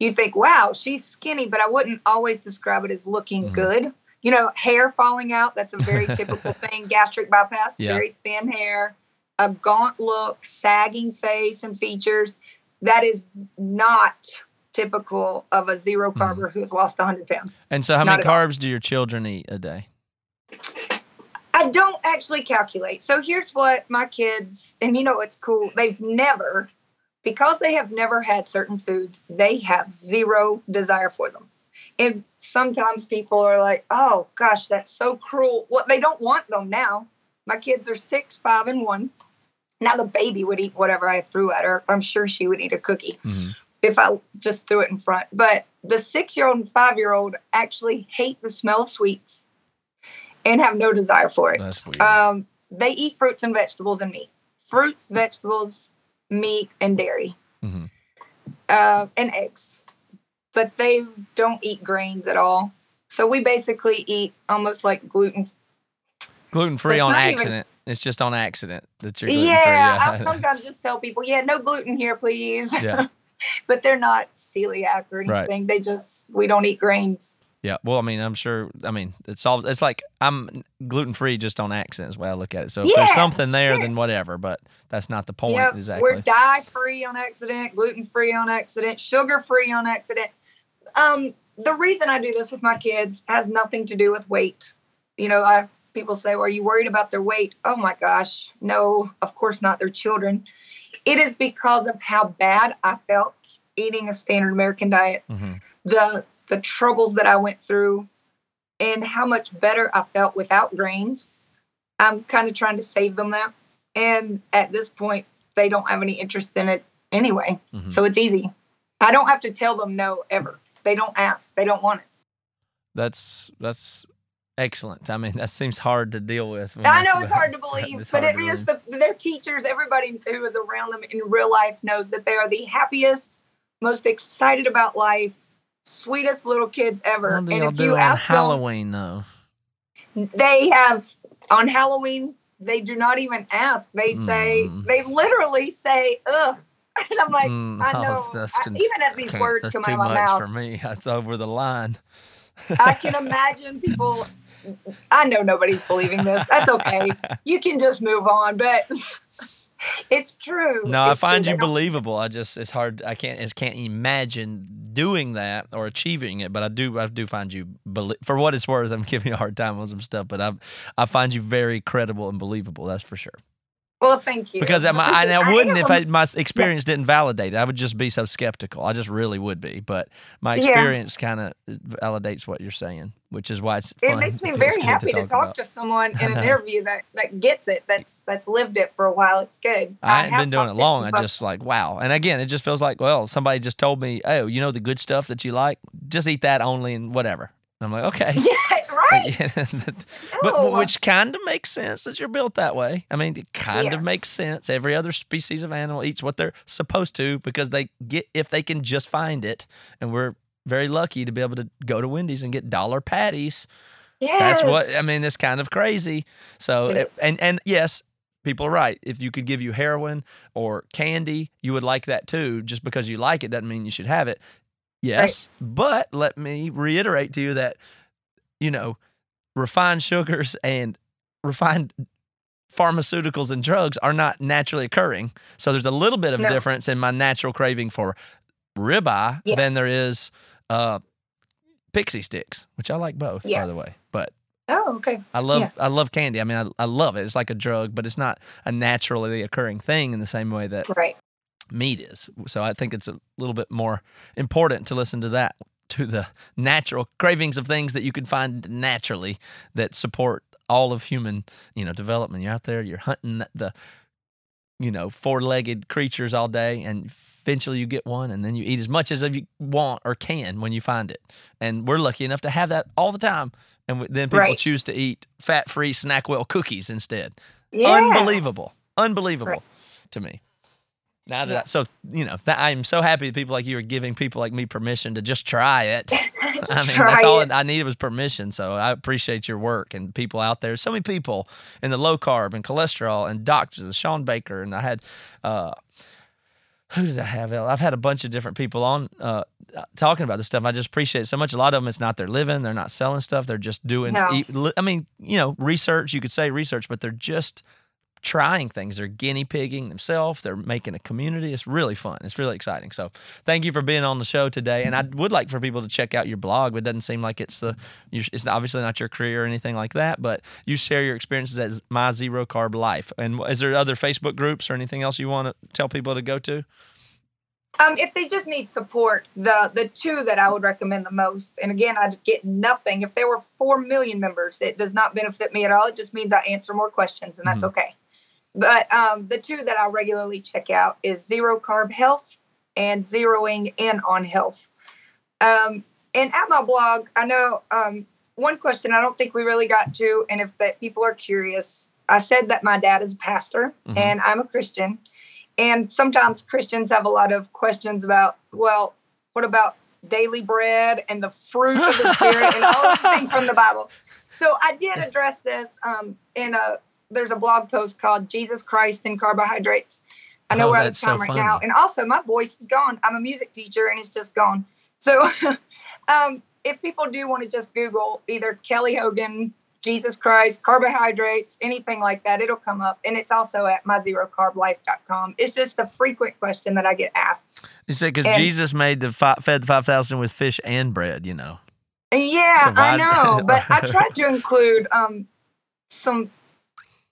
you think, wow, she's skinny, but I wouldn't always describe it as looking Mhm. good. You know, hair falling out, that's a very *laughs* typical thing. Gastric bypass, Yeah. very thin hair, a gaunt look, sagging face and features. That is not typical of a zero Mm-hmm. carber who has lost 100 pounds. And so, how Not many at all. carbs do your children eat a day? I don't actually calculate. So here's what my kids, and you know, it's cool. They've never, because they have never had certain foods, they have zero desire for them. And sometimes people are like, oh gosh, that's so cruel. What they don't want them now. My kids are six, five, and one. Now the baby would eat whatever I threw at her. I'm sure she would eat a cookie Mhm. if I just threw it in front. But the six year old and five year old actually hate the smell of sweets and have no desire for it. That's weird. Um, they eat fruits and vegetables and meat. Fruits, vegetables, meat, and dairy, Mhm. uh, and eggs. But they don't eat grains at all. So we basically eat almost like gluten. Gluten free on not even- accident. It's just on accident that you're. Yeah, I *laughs* sometimes just tell people, yeah, no gluten here, please. Yeah. *laughs* but they're not celiac or Right. anything. They just we don't eat grains. Yeah. Well, I mean, I'm sure. I mean, it's all. It's like I'm gluten free just on accident. Is the way I look at it. So if Yeah, there's something there, yeah. then whatever. But that's not the point Yep, exactly. We're dye free on accident, gluten free on accident, sugar free on accident. Um, the reason I do this with my kids has nothing to do with weight. You know, I people say, well, "Are you worried about their weight?" Oh my gosh, no, of course not. They're children. It is because of how bad I felt eating a standard American diet, Mhm. the the troubles that I went through, and how much better I felt without grains. I'm kind of trying to save them that. And at this point, they don't have any interest in it anyway. Mhm. So it's easy. I don't have to tell them no ever. They don't ask. They don't want it. That's that's excellent. I mean, that seems hard to deal with. I know it's hard to *laughs* believe, but it is. But their teachers, everybody who is around them in real life knows that they are the happiest, most excited about life, sweetest little kids ever. And if you ask them, Halloween though? they have on Halloween. They do not even ask. They say Mm. they literally say ugh, *laughs* and I'm like, Mm, I *laughs* know. I- even as these words come out of my much mouth, for me. *laughs* That's over the line. I can imagine people. I know nobody's believing this. That's okay. You can just move on, but *laughs* it's true. No, I It's true. find you believable. I just it's hard. I can't. I can't imagine doing that or achieving it. But I do. I do find you for what it's worth. I'm giving you a hard time on some stuff, but I I find you very credible and believable. That's for sure. Well, thank you. because I, I, and I wouldn't if I, my experience didn't validate it. I would just be so skeptical. I just really would be. But my Yeah. experience kind of validates what you're saying, which is why it's It makes me feels very happy to talk, about. to someone *laughs* in an interview that that gets it. That's that's lived it for a while. It's good. I ain't have been doing it long. I just like wow. And again, it just feels like well, somebody just told me, oh, you know the good stuff that you like, just eat that only and whatever. And I'm like, okay. *laughs* yeah, right. *laughs* Yeah, but, but oh, which kind of makes sense that you're built that way. I mean, it kind of makes sense. Every other species of animal eats what they're supposed to because they get if they can just find it. And we're very lucky to be able to go to Wendy's and get dollar patties. Yes. That's what I mean. It's kind of crazy. So It and and yes, people are right. If you could give you heroin or candy, you would like that too. Just because you like it doesn't mean you should have it. Yes, but let me reiterate to you that you know refined sugars and refined pharmaceuticals and drugs are not naturally occurring. So there's a little bit of No. difference in my natural craving for ribeye Yeah. than there is uh, Pixy Stix, which I like both, Yeah. by the way. But Oh, okay. I love Yeah. I love candy. I mean, I, I love it. It's like a drug, but it's not a naturally occurring thing in the same way that Right. meat is. So I think it's a little bit more important to listen to that, to the natural cravings of things that you can find naturally that support all of human, you know, development. You're out there, you're hunting the, you know, four-legged creatures all day, and eventually you get one, and then you eat as much as you want or can when you find it. And we're lucky enough to have that all the time. And then people Right. choose to eat fat-free Snackwell cookies instead Yeah. unbelievable, unbelievable Right. to me. Now that Yeah. I, so you know that I'm so happy that people like you are giving people like me permission to just try it. *laughs* I mean, Try that's all it. I needed was permission. So I appreciate your work and people out there. So many people in the low carb and cholesterol and doctors and Shawn Baker and I had. uh who did I have? I've had a bunch of different people on uh, talking about this stuff. I just appreciate it so much. A lot of them, it's not their living. They're not selling stuff. They're just doing. No. I mean, you know, research. You could say research, but they're just trying things. They're guinea pigging themselves. They're making a community. It's really fun. It's really exciting. So thank you for being on the show today. And I would like for people to check out your blog. But it doesn't seem like it's the. It's obviously not your career or anything like that. But you share your experiences as my zero carb life. And is there other Facebook groups or anything else you want to tell people to go to? Um, if they just need support, the the two that I would recommend the most, and again, I'd get nothing. If there were four million members, it does not benefit me at all. It just means I answer more questions, and that's Mhm. okay. But um, the two that I regularly check out is Zero Carb Health and Zeroing In on Health. Um, and at my blog, I know um, one question I don't think we really got to, and if that people are curious, I said that my dad is a pastor Mhm. and I'm a Christian. And sometimes Christians have a lot of questions about, well, what about daily bread and the fruit of the *laughs* spirit and all of the things from the Bible? So I did address this um, in a there's a blog post called Jesus Christ and Carbohydrates. I know Oh, we're out of that's so time right now. And also my voice is gone. I'm a music teacher and it's just gone. So *laughs* um, if people do want to just Google either Kelly Hogan, Jesus Christ, carbohydrates, anything like that, it'll come up. And it's also at myzerocarblife.com. It's just a frequent question that I get asked. You said because Jesus made the fi- fed the five thousand with fish and bread. You know. Yeah, So I know, but I tried to *laughs* include um, some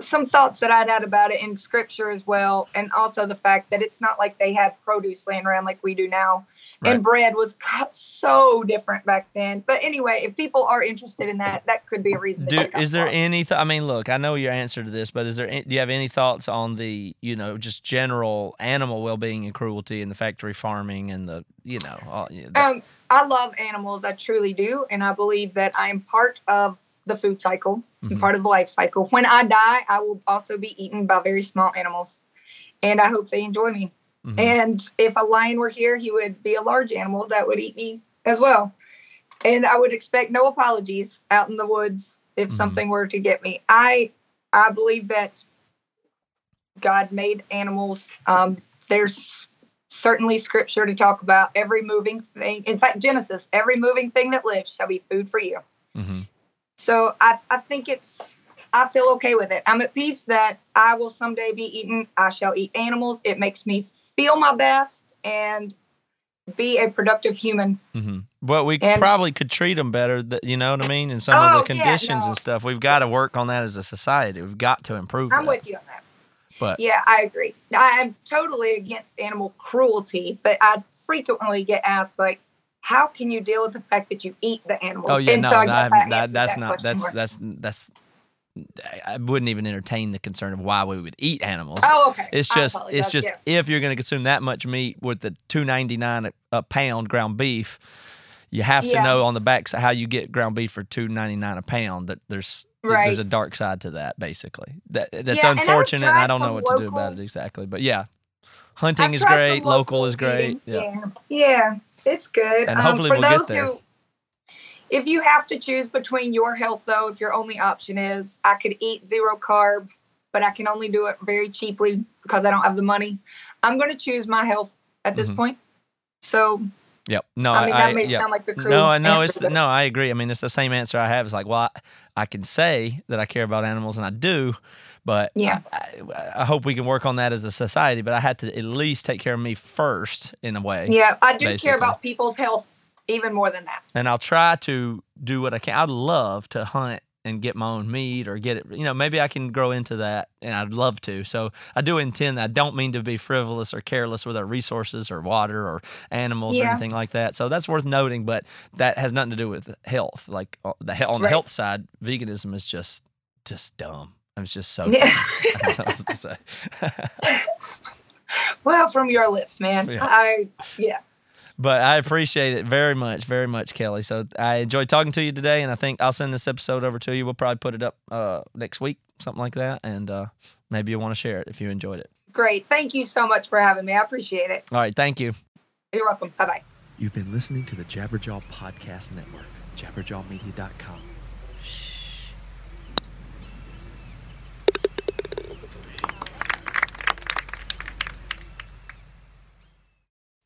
some thoughts that I'd had about it in scripture as well, and also the fact that it's not like they had produce laying around like we do now, Right. and bread was cut so different back then. But anyway, if people are interested in that, that could be a reason. Do, is there the any? Th- I mean, look, I know your answer to this, but is there? any- Do you have any thoughts on the, you know, just general animal well-being and cruelty and the factory farming and the, you know, all, yeah, Um, I love animals. I truly do, and I believe that I am part of the food cycle, Mhm. and part of the life cycle. When I die, I will also be eaten by very small animals, and I hope they enjoy me. mhm. And if a lion were here, he would be a large animal that would eat me as well. And I would expect no apologies out in the woods if Mhm. something were to get me. I I believe that God made animals. Um, there's certainly scripture to talk about every moving thing. In fact, Genesis, every moving thing that lives shall be food for you. Mhm. So I, I think it's I feel okay with it. I'm at peace that I will someday be eaten. I shall eat animals. It makes me feel my best and be a productive human. Mm-hmm. But we And- probably could treat them better. You know what I mean, and some Oh, of the conditions no. and stuff. We've got to work on that as a society. We've got to improve. I'm that. with you on that. But Yeah, I agree. I'm totally against animal cruelty, but I frequently get asked like, how can you deal with the fact that you eat the animals? oh yeah, and no, so I guess I that- that's that not that's more. that's that's. I I wouldn't even entertain the concern of why we would eat animals. Oh, okay. It's just it's just Yeah. if you're going to consume that much meat with the 2.99 a, a pound ground beef, you have to Yeah. know on the back how you get ground beef for 2.99 a pound that there's Right. there's a dark side to that basically. That that's Yeah, and I've unfortunate and I don't know what to do about it exactly. But yeah. Hunting I've is great, local, local is great. eating. Yeah, yeah, it's good. And Um, hopefully for we'll get those there. Who, if you have to choose between your health, though, if your only option is I could eat zero carb, but I can only do it very cheaply because I don't have the money, I'm going to choose my health at this Mhm. point. So Yep. No, I mean, that may sound like the cruel No, I know it's but- no, I agree. I mean, it's the same answer I have. It's like, well, I, I can say that I care about animals, and I do, but Yeah. I, I hope we can work on that as a society. But I had to at least take care of me first, in a way. Yeah, I do basically. care about people's health even more than that. And I'll try to do what I can. I'd love to hunt and get my own meat or get it. You know, maybe I can grow into that, and I'd love to. So I do intend. I don't mean to be frivolous or careless with our resources or water or animals or anything like that. So that's worth noting. But that has nothing to do with health. Like uh, the on the Right. health side, veganism is just just dumb. It's just so. Yeah. *laughs* I don't know what to say. *laughs* Well, from your lips, man. Yeah. I yeah. But I appreciate it very much, very much, Kelly. So I enjoyed talking to you today, and I think I'll send this episode over to you. We'll probably put it up uh, next week, something like that, and uh, maybe you'll want to share it if you enjoyed it. Great. Thank you so much for having me. I appreciate it. All right, thank you. You're welcome. Bye bye. You've been listening to the Jabberjaw Podcast Network, jabberjawmedia.com.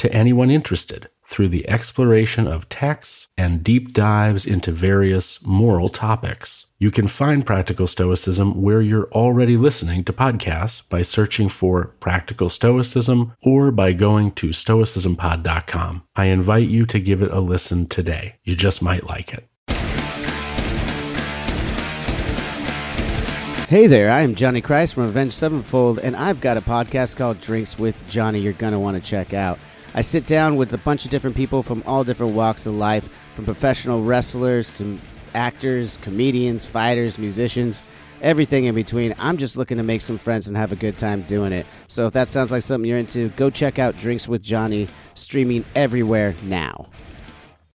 to anyone interested through the exploration of texts and deep dives into various moral topics. You can find Practical Stoicism where you're already listening to podcasts by searching for Practical Stoicism or by going to stoicismpod.com. I invite you to give it a listen today. You just might like it. Hey there, I am Johnny Christ from Avenged Sevenfold, and I've got a podcast called Drinks with Johnny you're going to want to check out. I sit down with a bunch of different people from all different walks of life, from professional wrestlers to actors, comedians, fighters, musicians, everything in between. I'm just looking to make some friends and have a good time doing it. So if that sounds like something you're into, go check out Drinks with Johnny, streaming everywhere now.